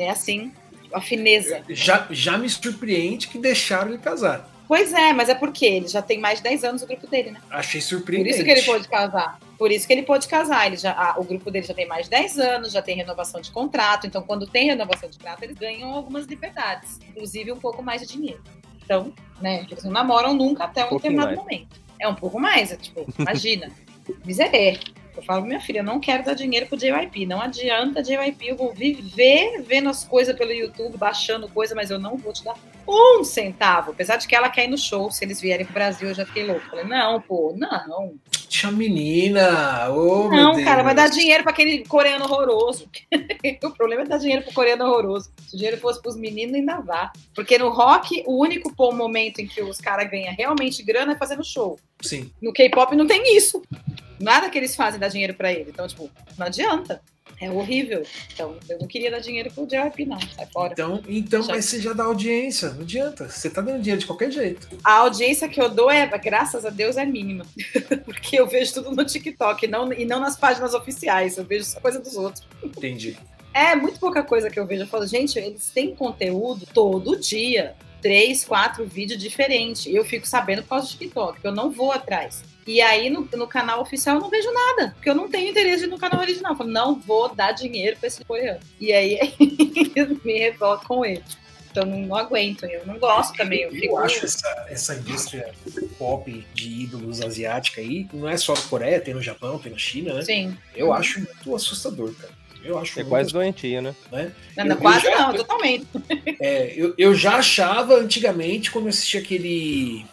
É assim, a fineza. Já, já me surpreende que deixaram ele casar. Pois é, mas é porque ele já tem mais de 10 anos o grupo dele, né? Achei Por surpreendente. isso que ele pôde casar. Por isso que ele pôde casar. Ele já, ah, o grupo dele já tem mais de 10 anos, já tem renovação de contrato. Então, quando tem renovação de contrato, eles ganham algumas liberdades, inclusive um pouco mais de dinheiro. Então, né? Eles não namoram nunca até um pouquinho determinado momento. É um pouco mais, é tipo, imagina. Miserê. Eu falo, minha filha, eu não quero dar dinheiro pro JYP. Não adianta JYP, eu vou viver vendo as coisas pelo YouTube, baixando coisa, mas eu não vou te dar um centavo. Apesar de que ela quer ir no show, se eles vierem pro Brasil, eu já fiquei louco. Falei, não, pô, não. Tinha menina. Ô, meu Não, cara, vai dar dinheiro pra aquele coreano horroroso. o problema é dar dinheiro pro coreano horroroso. Se o dinheiro fosse pros meninos, ainda vá. Porque no rock, o único pô, momento em que os caras ganham realmente grana é fazendo show. Sim. No K-pop não tem isso. Nada que eles fazem dá dinheiro pra ele. Então, tipo, não adianta. É horrível. Então, eu não queria dar dinheiro pro JYP, não. Sai fora. Então, então Já- mas você já dá audiência. Não adianta. Você tá dando dinheiro de qualquer jeito. A audiência que eu dou é, graças a Deus, é mínima. Porque eu vejo tudo no TikTok não, e não nas páginas oficiais. Eu vejo só coisa dos outros. Entendi. É muito pouca coisa que eu vejo. Eu falo, gente, eles têm conteúdo todo dia. Três, quatro vídeos diferentes. E eu fico sabendo por causa do TikTok, eu não vou atrás. E aí, no, no canal oficial, eu não vejo nada. Porque eu não tenho interesse no canal original. Eu falo, não vou dar dinheiro pra esse coreano. E aí, eu me revolto com ele. Então não, não aguento. Eu não gosto também. Eu, Eu acho essa, essa indústria pop de ídolos asiática aí, não é só na Coreia, tem no Japão, tem na China, né? Sim. Eu acho muito assustador, cara. Eu acho É muito quase doentia, né? né? Não, Eu- não, eu quase já- não, totalmente. É, eu, eu já achava antigamente, quando eu assistia aquele.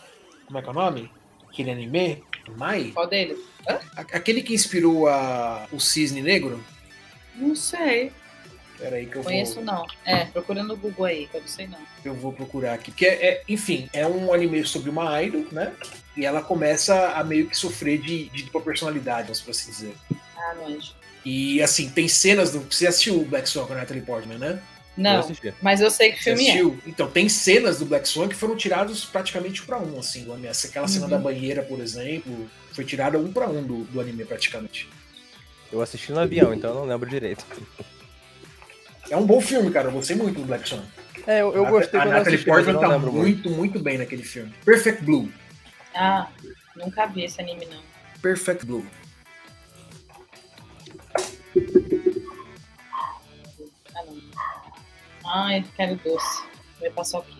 Como é que é o nome? Aquele anime? Mai? Qual deles? A- Aquele que inspirou a, o Cisne Negro? Não sei. Peraí que eu Conheço vou, não. É, procurando no Google aí, que eu não sei não. eu vou procurar aqui. Porque, é, é- enfim, é um anime sobre uma idol, né? E ela começa a meio que sofrer de, de dupla personalidade, vamos por assim dizer. Ah, longe. E, assim, tem cenas do. Você assistiu o Black Swan com a Natalie Portman, né? Não, mas eu sei que Você filme é. Então, tem cenas do Black Swan que foram tirados praticamente um pra um, assim, do anime. Aquela cena Uhum. da banheira, por exemplo, foi tirada um pra um do, do anime, praticamente. Eu assisti no avião, então eu não lembro direito. É um bom filme, cara. Eu gostei muito do Black Swan. É, eu, eu A- gostei A quando eu Natalie Portman tá muito. muito, muito bem naquele filme. Perfect Blue. Ah, nunca vi esse anime não. Perfect Blue. Ai, quero doce. Vai passar aqui.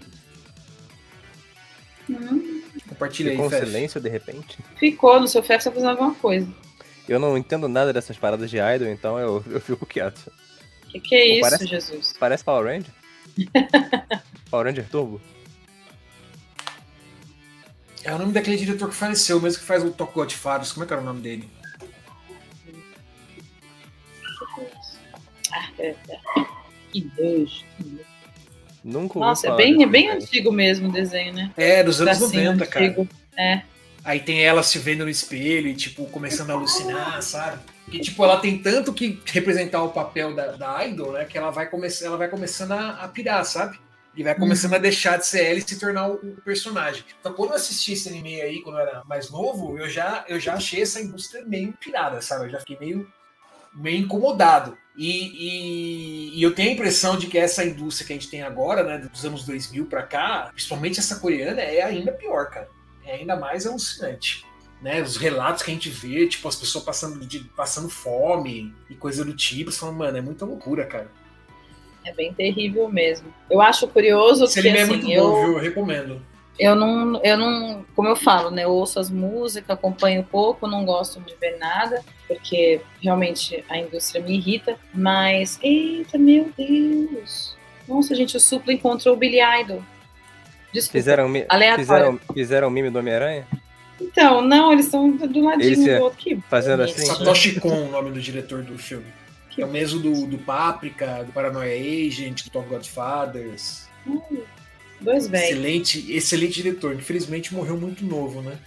Hum, Compartilha Ficou aí, um Fef. silêncio de repente. ficou, no seu festa tá fazendo alguma coisa. Eu não entendo nada dessas paradas de idol, então eu, eu fico quieto. Que que é isso, Parece- Jesus? Parece Power Ranger? Power Ranger Turbo? É o nome daquele diretor que faleceu, mesmo que faz o Top Godfathers. Como é que era o nome dele? Ah, é, é. Que nojo. Nunca ouvi Nossa, é bem, é bem antigo mesmo o desenho, né? É, dos anos Tracinho 90, cara. antigo. É. Aí tem ela se vendo no espelho e, tipo, começando a alucinar, sabe? E, tipo, ela tem tanto que representar o papel da, da idol, né? Que ela vai, come ela vai começando a, a pirar, sabe? E vai começando a deixar de ser ela e se tornar o, o personagem. Então, quando eu assisti esse anime aí, quando eu era mais novo, eu já, eu já achei essa indústria meio pirada, sabe? Eu já fiquei meio, meio incomodado. E, e- e eu tenho a impressão de que essa indústria que a gente tem agora, né, dos anos 2000 pra cá, principalmente essa coreana, é ainda pior, cara. É ainda mais alucinante. Né, os relatos que a gente vê, tipo, as pessoas passando, de, passando fome e coisa do tipo, você fala, mano, é muita loucura, cara. É bem terrível mesmo. Eu acho curioso Esse que anime é assim, muito eu, bom, viu? Eu recomendo. Eu não, eu não, como eu falo, né? Eu ouço as músicas, acompanho pouco, não gosto de ver nada, porque realmente a indústria me irrita. Mas, eita, meu Deus! Nossa, gente, o Supla encontrou o Billy Idol. Desculpa. Fizeram, Aleatório. fizeram, fizeram o mime do Homem-Aranha? Então, não, eles estão do ladinho Eles se- do outro. Que fazendo bonito. assim? Satoshi Kon, o nome do diretor do filme. Que- É o mesmo do, do Paprika, do Paranoia Agent, do Top Godfathers. Dois velhos. Excelente, excelente diretor. Infelizmente morreu muito novo, né?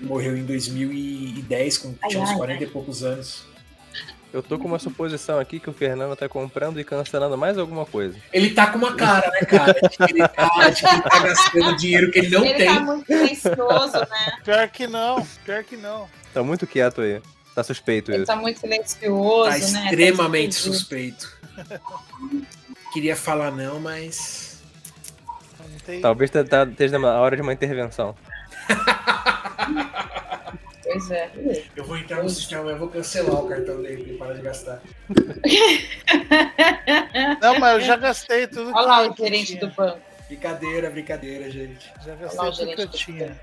Morreu em 2010, com Ai, tinha uns ai, 40 ai. e poucos anos. Eu tô com uma suposição aqui que o Fernando tá comprando e cancelando mais alguma coisa. Ele tá com uma cara, né, cara? De que ele tá, de que ele tá gastando dinheiro que ele não Ele tem. tá muito silencioso, né? Pior que não, pior que não. Tá muito quieto aí. Tá suspeito Ele isso. tá muito silencioso, Tá né? extremamente escondido. suspeito. Queria falar não, mas. Tem... Talvez tá- tá- esteja na hora de uma intervenção. Pois é. Eu vou entrar no sistema, eu vou cancelar o cartão dele pra ele parar de gastar. Não, mas eu já gastei tudo Olha lá que o gerente do banco. Brincadeira, brincadeira, gente. Já lá gastei tudo que eu tinha.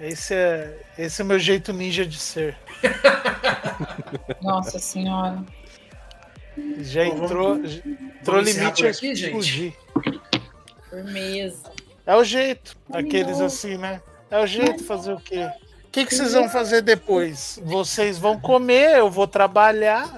Esse é, esse é o meu jeito ninja de ser. Nossa senhora. Já Bom, entrou, entrou vamos limite por aqui, gente? explodir. Firmeza. É o jeito, aqueles assim, né? É o jeito fazer o quê? O que, que vocês vão fazer depois? Vocês vão comer, eu vou trabalhar.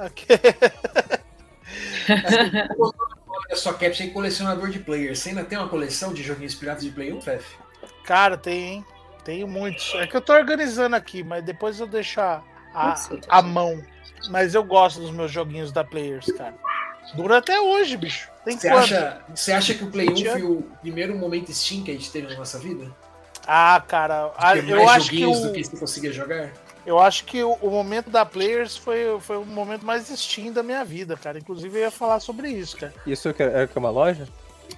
Olha só, Cap, você é colecionador de players. Você ainda tem uma coleção de joguinhos piratas de Play 1, Fef? Cara, tem, hein? Tenho muitos. É que eu tô organizando aqui, mas depois eu deixo a, a, a mão. Mas eu gosto dos meus joguinhos da Players, cara. Dura até hoje, bicho. Tem Você quanto? acha, você acha que o Play 1 Tinha- foi o primeiro momento Steam que a gente teve na nossa vida? Ah, cara, a- Ter eu acho que joguinhos o, do que você conseguia jogar? eu acho que o, o momento da Players foi, foi o momento mais Steam da minha vida, cara. Inclusive eu ia falar sobre isso, cara. Isso que é, é que é uma loja?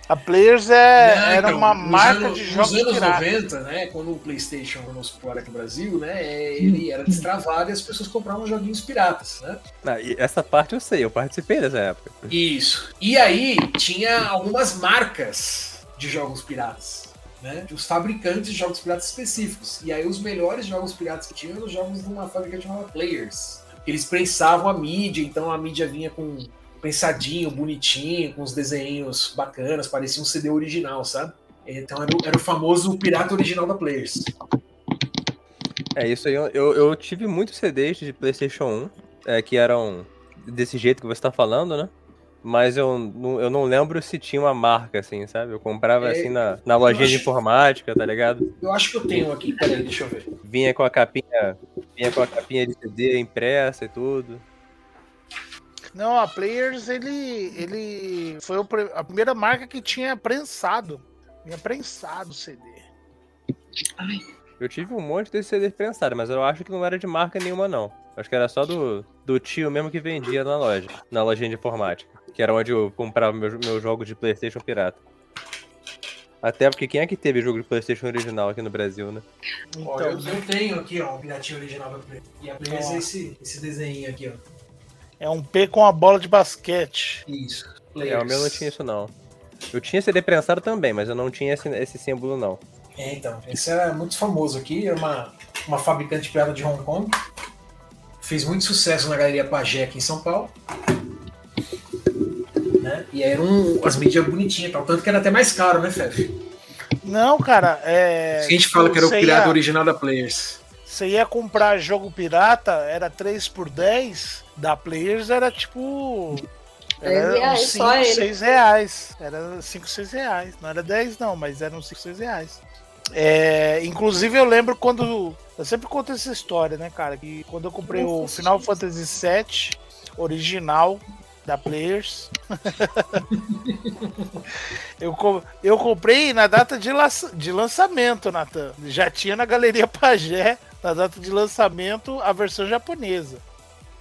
A Players é, Não, era então, uma nos marca anos- de jogos Nos anos piratas. 90, né, quando o PlayStation vamos supor aqui no Brasil, né, ele era destravado e as pessoas compravam joguinhos piratas, né? Ah, e essa parte eu sei, eu participei dessa época. Isso. E aí tinha algumas marcas de jogos piratas. Né? Os fabricantes de jogos piratas específicos. E aí os melhores jogos piratas que tinham eram os jogos de uma fábrica chamada Players. Eles prensavam a mídia, então a mídia vinha com pensadinho, bonitinho, com os desenhos bacanas, parecia um CD original, sabe? Então era o, era o famoso pirata original da Players. É, isso aí, eu, eu tive muitos CDs de PlayStation 1 é, que eram desse jeito que você tá falando, né? Mas eu não, eu não lembro se tinha uma marca, assim, sabe? Eu comprava É, assim na, na lojinha de acho- informática, tá ligado? Eu acho que eu tenho aqui, peraí, deixa eu ver. Vinha com a capinha. Vinha com a capinha de CD impressa e tudo. Não, a Players, ele, ele foi a primeira marca que tinha prensado. Tinha prensado o CD. Eu tive um monte desses CDs prensados, mas eu acho que não era de marca nenhuma, não. Acho que era só do, do tio mesmo que vendia na loja, na lojinha de informática. Que era onde eu comprava meus meu jogos de Playstation pirata. Até porque quem é que teve jogo de Playstation original aqui no Brasil, né? Então, eu, eu tenho aqui, ó, o piratinho original da Players. E a Players Ó. é esse, esse desenho aqui, ó. É um P com a bola de basquete. Isso. É, o meu não tinha isso, não. Eu tinha CD prensado também, mas eu não tinha esse, esse símbolo, não. É, então. Esse era muito famoso aqui, era uma, uma fabricante de pirata de Hong Kong. Fez muito sucesso na Galeria Pagé aqui em São Paulo. Né? E eram as mídias bonitinhas tal. Tanto que era até mais caro, né, Fef? Não, cara, é. a gente fala que era o você pirata ia- original da Players. Você ia comprar jogo pirata, era 3 por 10, da Players era tipo. Era reais, uns só 5, ele. 6 reais. Era 5, 6 reais. Não era 10, não, mas eram 5, 6 reais. É, inclusive, eu lembro quando. Eu sempre conto essa história, né, cara? Que quando eu comprei o Final Fantasy VII original da Players. eu, eu comprei na data de, lança- de lançamento, Natan. Já tinha na Galeria Pagé, na data de lançamento, a versão japonesa.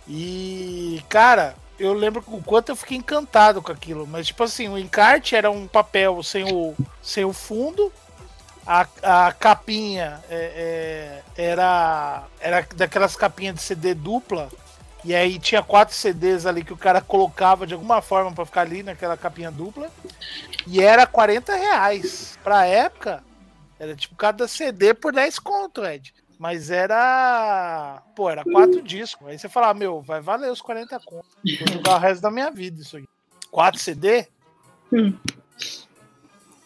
E, cara, eu lembro o quanto eu fiquei encantado com aquilo. Mas, tipo assim, o encarte era um papel sem o, sem o fundo. A, a capinha é, é, era, era daquelas capinhas de CD dupla. E aí tinha quatro CDs ali que o cara colocava de alguma forma pra ficar ali naquela capinha dupla. E era 40 reais. Pra época, era tipo cada CD por 10 conto, Ed. Mas era. Pô, era quatro discos. Aí você fala, "Ah, meu, vai valer os 40 conto. Vou jogar o resto da minha vida isso aqui. Quatro CD?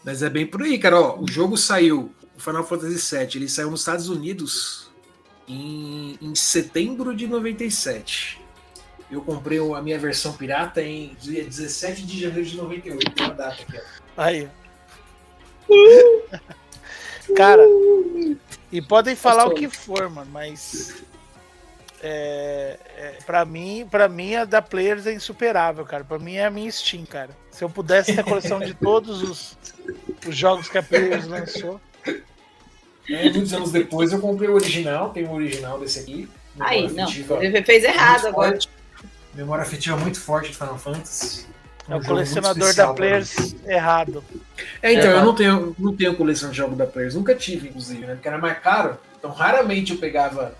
Mas é bem por aí, cara. Ó, o jogo saiu, o Final Fantasy VII, ele saiu nos Estados Unidos em, em setembro de 97. Eu comprei a minha versão pirata em dia 17 de janeiro de 98. Tem uma data aqui, ó. Aí. Cara, e podem falar o que for, mano, mas. É, é, pra, mim, pra mim, a da Players é insuperável, cara. Pra mim é a minha Steam, cara. Se eu pudesse ter a coleção de todos os, os jogos que a Players lançou. Aí, muitos anos depois eu comprei o original, tem o original desse aqui. Aí, não. Ele fez errado agora. forte. Memória afetiva muito forte de Final Fantasy. É Um o colecionador especial da. Players errado. É, então, É, eu não tenho, não tenho coleção de jogo da Players. Nunca tive, inclusive, né? Porque era mais caro. Então, raramente eu pegava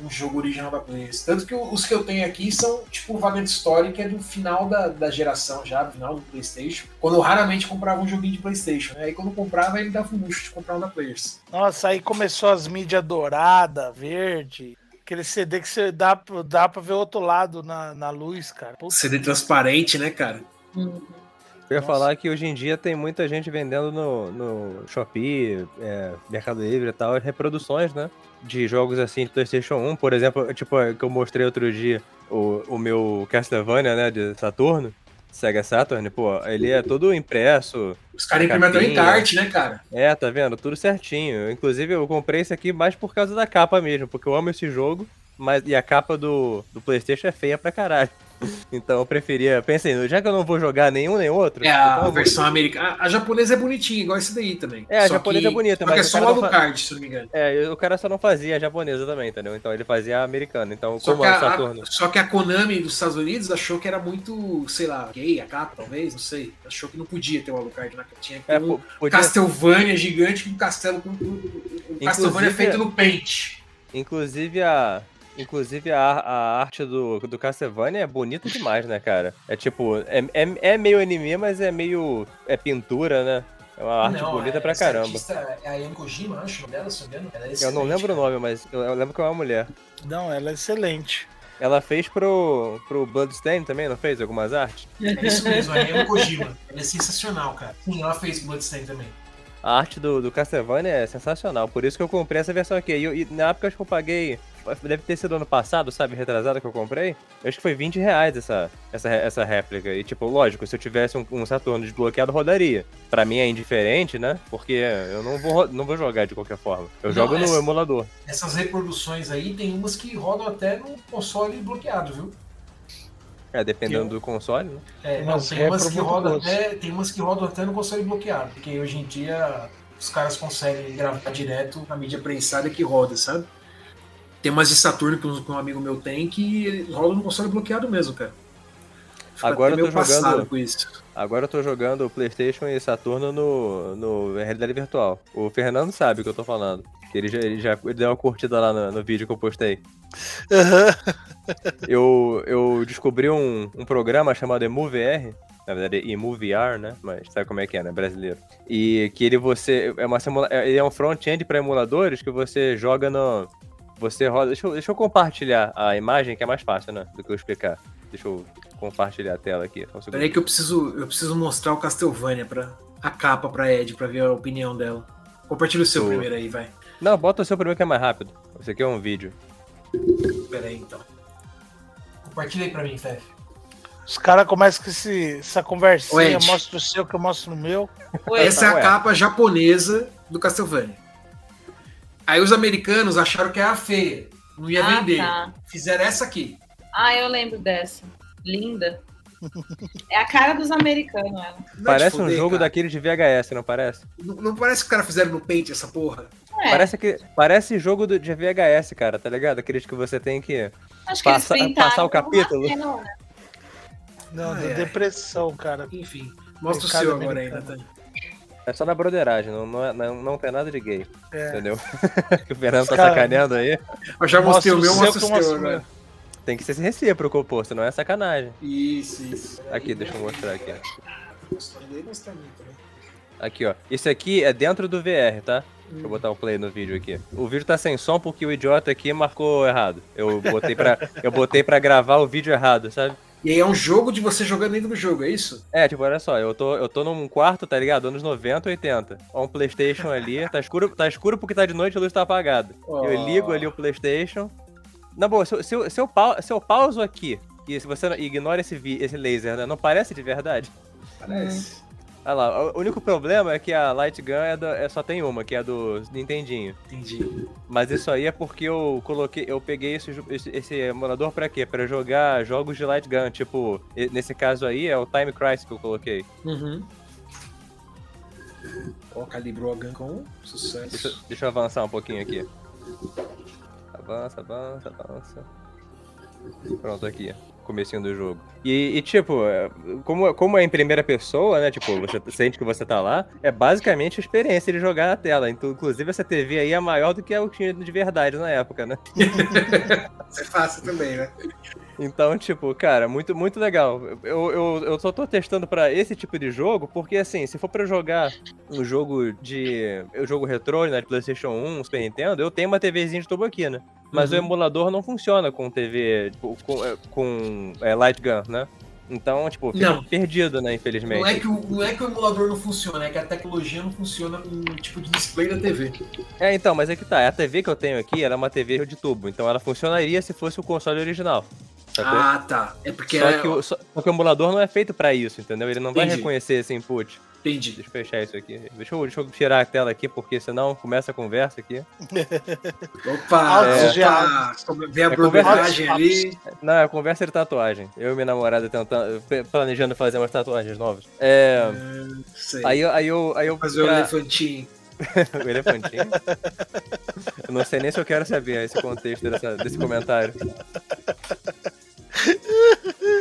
um jogo original da Players. Tanto que os que eu tenho aqui são, tipo, o Valiant Story, que é do final da, da geração já, do final do PlayStation. Quando eu raramente comprava um joguinho de PlayStation. Né? Aí, quando eu comprava, ele dava um luxo de comprar um da Players. Nossa, aí começou as mídias dourada, verde. Aquele CD que você dá, dá pra ver o outro lado na, na luz, cara. Puta, CD transparente, né, cara? Eu ia Nossa. falar que hoje em dia tem muita gente vendendo no, no Shopee, é, Mercado Livre e tal, reproduções, né? De jogos assim de PlayStation 1, por exemplo, tipo, que eu mostrei outro dia, o, o meu Castlevania, né, de Saturno, Sega Saturn, pô, ele é todo impresso, Os caras o Capinha. encarte, né, cara? é, tá vendo? Tudo certinho. Inclusive, eu comprei esse aqui mais por causa da capa mesmo, porque eu amo esse jogo, mas e a capa do, do PlayStation é feia pra caralho. Então eu preferia, pensei, já que eu não vou jogar nenhum nem outro, É então a versão americana. A, a japonesa é bonitinha, igual esse daí também. É, a Só japonesa que- é bonita, só que mas é o só cara o não fa- Alucard, se não me engano. É, o cara só não fazia a japonesa também, entendeu? Então ele fazia a americana. Então, Só como é a, o Saturno. a- só que a Konami dos Estados Unidos achou que era muito, sei lá, gay, a capa, talvez, não sei. Achou que não podia ter o Alucard na capa. Tinha que ter É, um po- podia, Castlevania gigante com um castelo com. Um Castlevania feito no Paint. inclusive a. Inclusive a, a arte do, do Castlevania é bonita demais, né, cara? É tipo, é, é, é meio anime, mas é meio. É pintura, né? É uma arte Não, bonita é- pra caramba. artista é a Kojima, acho o nome dela, se não me engano. Ela é Eu não lembro o cara. nome, mas eu, eu lembro que é uma mulher. Não, ela é excelente. Ela fez pro, pro Bloodstain também, não fez? Algumas artes? É isso mesmo, a Yami Kojima. Ela é sensacional, cara. Sim, ela fez Bloodstained também. A arte do, do Castlevania é sensacional, por isso que eu comprei essa versão aqui. E, e na época acho que eu paguei. Deve ter sido ano passado, sabe? Retrasado que eu comprei. Eu acho que foi 20 reais essa, essa, essa réplica. E, tipo, lógico, se eu tivesse um, um Saturno desbloqueado, rodaria. Pra mim é indiferente, né? Porque eu não vou, não vou jogar de qualquer forma. Eu Não, jogo no essa- emulador. Essas reproduções aí, tem umas que rodam até no console bloqueado, viu? É, dependendo Eu- do console, né? É, Tem não, umas tem umas que rodam até, tem umas que rodam até no console bloqueado, porque hoje em dia os caras conseguem gravar direto na mídia prensada que roda, sabe? Tem umas de Saturno que um, que um amigo meu tem que roda no console bloqueado mesmo, cara. Fico Agora eu tô jogando- com isso. Agora eu tô jogando PlayStation e Saturno no, no realidade virtual. O Fernando sabe o que eu tô falando. Que Ele já, ele já ele deu uma curtida lá no, no vídeo que eu postei. Aham. Eu, eu descobri um, um programa chamado EmuVR, na verdade EmuVR, né? Mas sabe como é que é, né? Brasileiro. E que ele você é uma simula, é- ele é um front-end para emuladores que você joga no você roda. Deixa eu, deixa eu compartilhar a imagem que é mais fácil, né? Do que eu explicar. Deixa eu compartilhar a tela aqui. Um. Peraí que eu preciso, eu preciso mostrar o Castlevania pra a capa pra Ed, pra ver a opinião dela. Compartilha o seu primeiro aí, vai. Não, bota o seu primeiro que é mais rápido. Esse aqui é um vídeo. Peraí então. Compartilha aí pra mim, Fef. Os caras começam com esse, essa conversinha, Ed. mostra o seu que eu mostro no meu. Essa é a Ué. capa japonesa do Castlevania. Aí os americanos acharam que era feia, não ia Ah, vender. tá. Fizeram essa aqui. Ah, eu lembro dessa. Linda. É a cara dos americanos, ela. Não parece um jogo cara. daquele de VHS, não parece? Não, não parece que os caras fizeram no Paint essa porra? É, Parece, que, parece jogo do, de VHS, cara, tá ligado? Aqueles que você tem que. passa- passar o capítulo? Né? Não, ai. depressão, cara. Enfim. Mostra o seu agora aí, americano. Natan. É só na broderagem, não, não, é- não, não tem nada de gay, É. entendeu? que o Fernando tá sacaneando aí. Eu já mostrei o meu, mostra o seu agora. Tem que ser recíproco, pô, senão é sacanagem. Isso, isso. Aqui, deixa eu mostrar aqui. Mim também. Aqui, ó. Isso aqui é dentro do VR, tá? Deixa eu botar o play no vídeo aqui. O vídeo tá sem som porque o idiota aqui marcou errado. Eu botei pra, eu botei pra gravar o vídeo errado, sabe? E aí é um jogo de você jogando dentro do jogo, é isso? É, tipo, olha só, eu tô, eu tô num quarto, tá ligado? Anos 90, 80. Ó, um Playstation ali, tá escuro, tá escuro porque tá de noite e a luz tá apagada. Oh. Eu ligo ali o Playstation. Na boa, se, eu- se, eu- se, eu, pau- se eu pauso aqui, e se você ignora esse, esse laser, né? Não parece de verdade? Parece. Olha lá, o único problema é que a Light Gun é, do- é só tem uma, que é a do Nintendinho. Entendi. Mas isso aí é porque eu coloquei, eu peguei esse, esse, esse emulador pra quê? Pra jogar jogos de Light Gun, tipo, nesse caso aí é o Time Crisis que eu coloquei. Uhum. Ó, calibrou a gun com sucesso. Deixa, deixa eu avançar um pouquinho aqui. Avança, avança, avança. Pronto, aqui. Comecinho do jogo. E, e, tipo, é, como, como é em primeira pessoa, né? Tipo, você sente que você tá lá, é basicamente a experiência de jogar na tela. Então, inclusive, essa TV aí é maior do que eu tinha de verdade na época, né? Isso é fácil também, né? Então, tipo, cara, muito, muito legal. Eu, eu, eu só tô testando pra esse tipo de jogo, porque assim, se for pra jogar um jogo de. um jogo retrô, né? De Playstation 1, Super Nintendo, eu tenho uma TVzinha de tubo aqui, né? Mas Uhum. o emulador não funciona com TV. tipo, com, é, com é, Light Gun, né? Então, tipo, fica perdido, né? Infelizmente. Não é, que o, não é que o emulador não funciona, é que a tecnologia não funciona com o tipo de display da TV. É, então, mas é que tá. A TV que eu tenho aqui, ela é uma TV de tubo. Então ela funcionaria se fosse o console original. Ah, tá. É porque só, é... que o, só, só que o emulador não é feito pra isso, entendeu? Ele não vai Entendi. reconhecer esse input. Entendi. Deixa eu fechar isso aqui. Deixa eu, deixa eu tirar a tela aqui, porque senão começa a conversa aqui. Opa, de opa. Vê a É conversa- ali. Não, é conversa de tatuagem. Eu e minha namorada tentando, planejando fazer umas tatuagens novas. É. Sei. Aí, aí eu. Aí eu Fazer o pra- elefantinho. o elefantinho. Eu não sei nem se eu quero saber esse contexto dessa- desse comentário.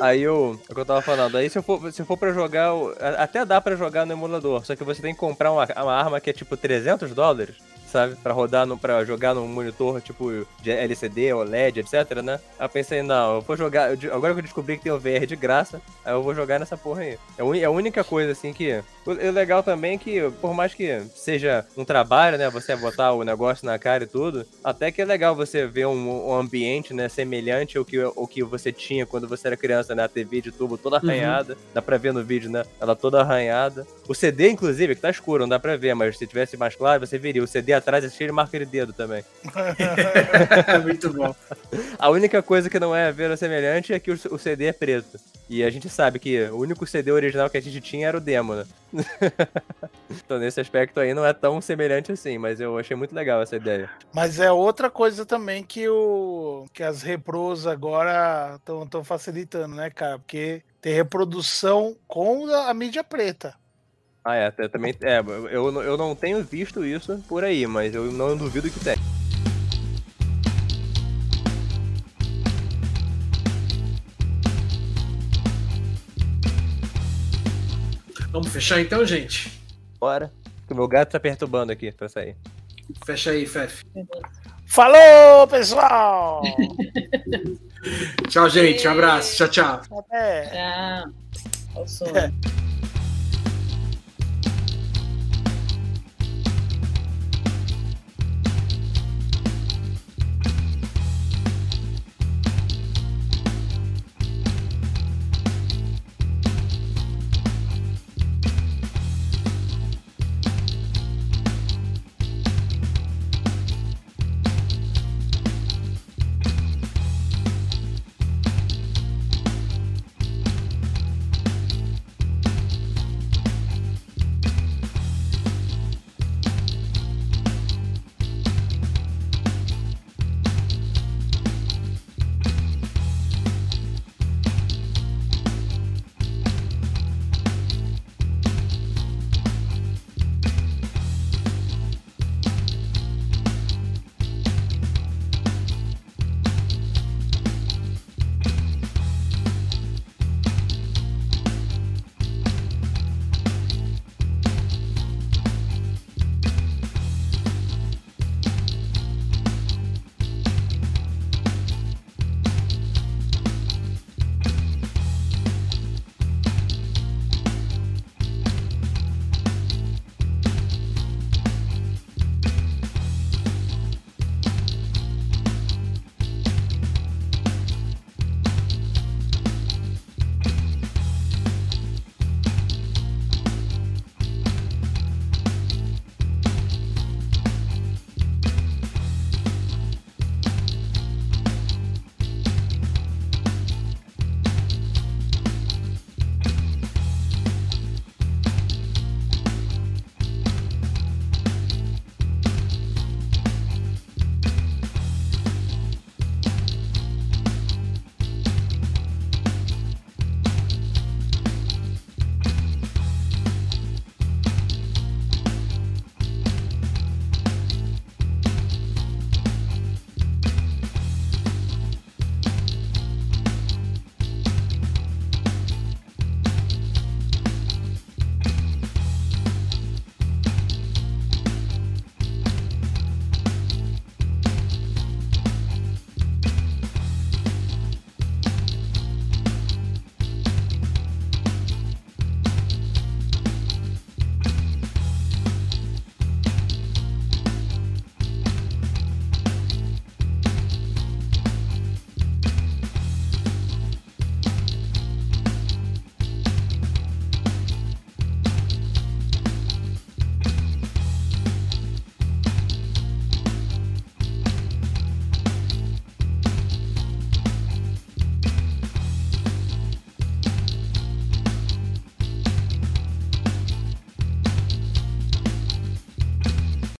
Aí eu. É o que eu tava falando. Aí se eu for, se for pra jogar. Até dá pra jogar no emulador. Só que você tem que comprar uma, uma arma que é tipo 300 dólares. Sabe? Pra rodar, no, pra jogar num monitor tipo de LCD, OLED, etc, né? Aí eu pensei, não, eu vou jogar. agora que eu descobri que tem o VR de graça, aí eu vou jogar nessa porra aí. É a é única coisa, assim, que. O legal também é que, por mais que seja um trabalho, né? Você botar o negócio na cara e tudo, até que é legal você ver um, um ambiente, né? Semelhante ao que, ao que você tinha quando você era criança, né? A TV de tubo toda arranhada. Dá pra ver no vídeo, né? Ela toda arranhada. O CD, inclusive, que tá escuro, não dá pra ver, mas se tivesse mais claro, você veria. O CD atrás é cheio de marca de dedo também. Muito bom. A única coisa que não é verossemelhante é que o, CD é preto. E a gente sabe que o único CD original que a gente tinha era o demo, né? então nesse aspecto aí não é tão semelhante assim, mas eu achei muito legal essa ideia. Mas é outra coisa também que o que as repros agora estão facilitando, né, cara? Porque tem reprodução com a mídia preta. Ah, é, até também. É, eu, eu não tenho visto isso por aí, mas eu não duvido que tem. Vamos fechar então, gente? Bora. Que o meu gato tá perturbando aqui pra sair. Fecha aí, Fef. Falou, pessoal! Tchau, gente. Um abraço. Tchau, tchau. Até! Tchau. Ao. É.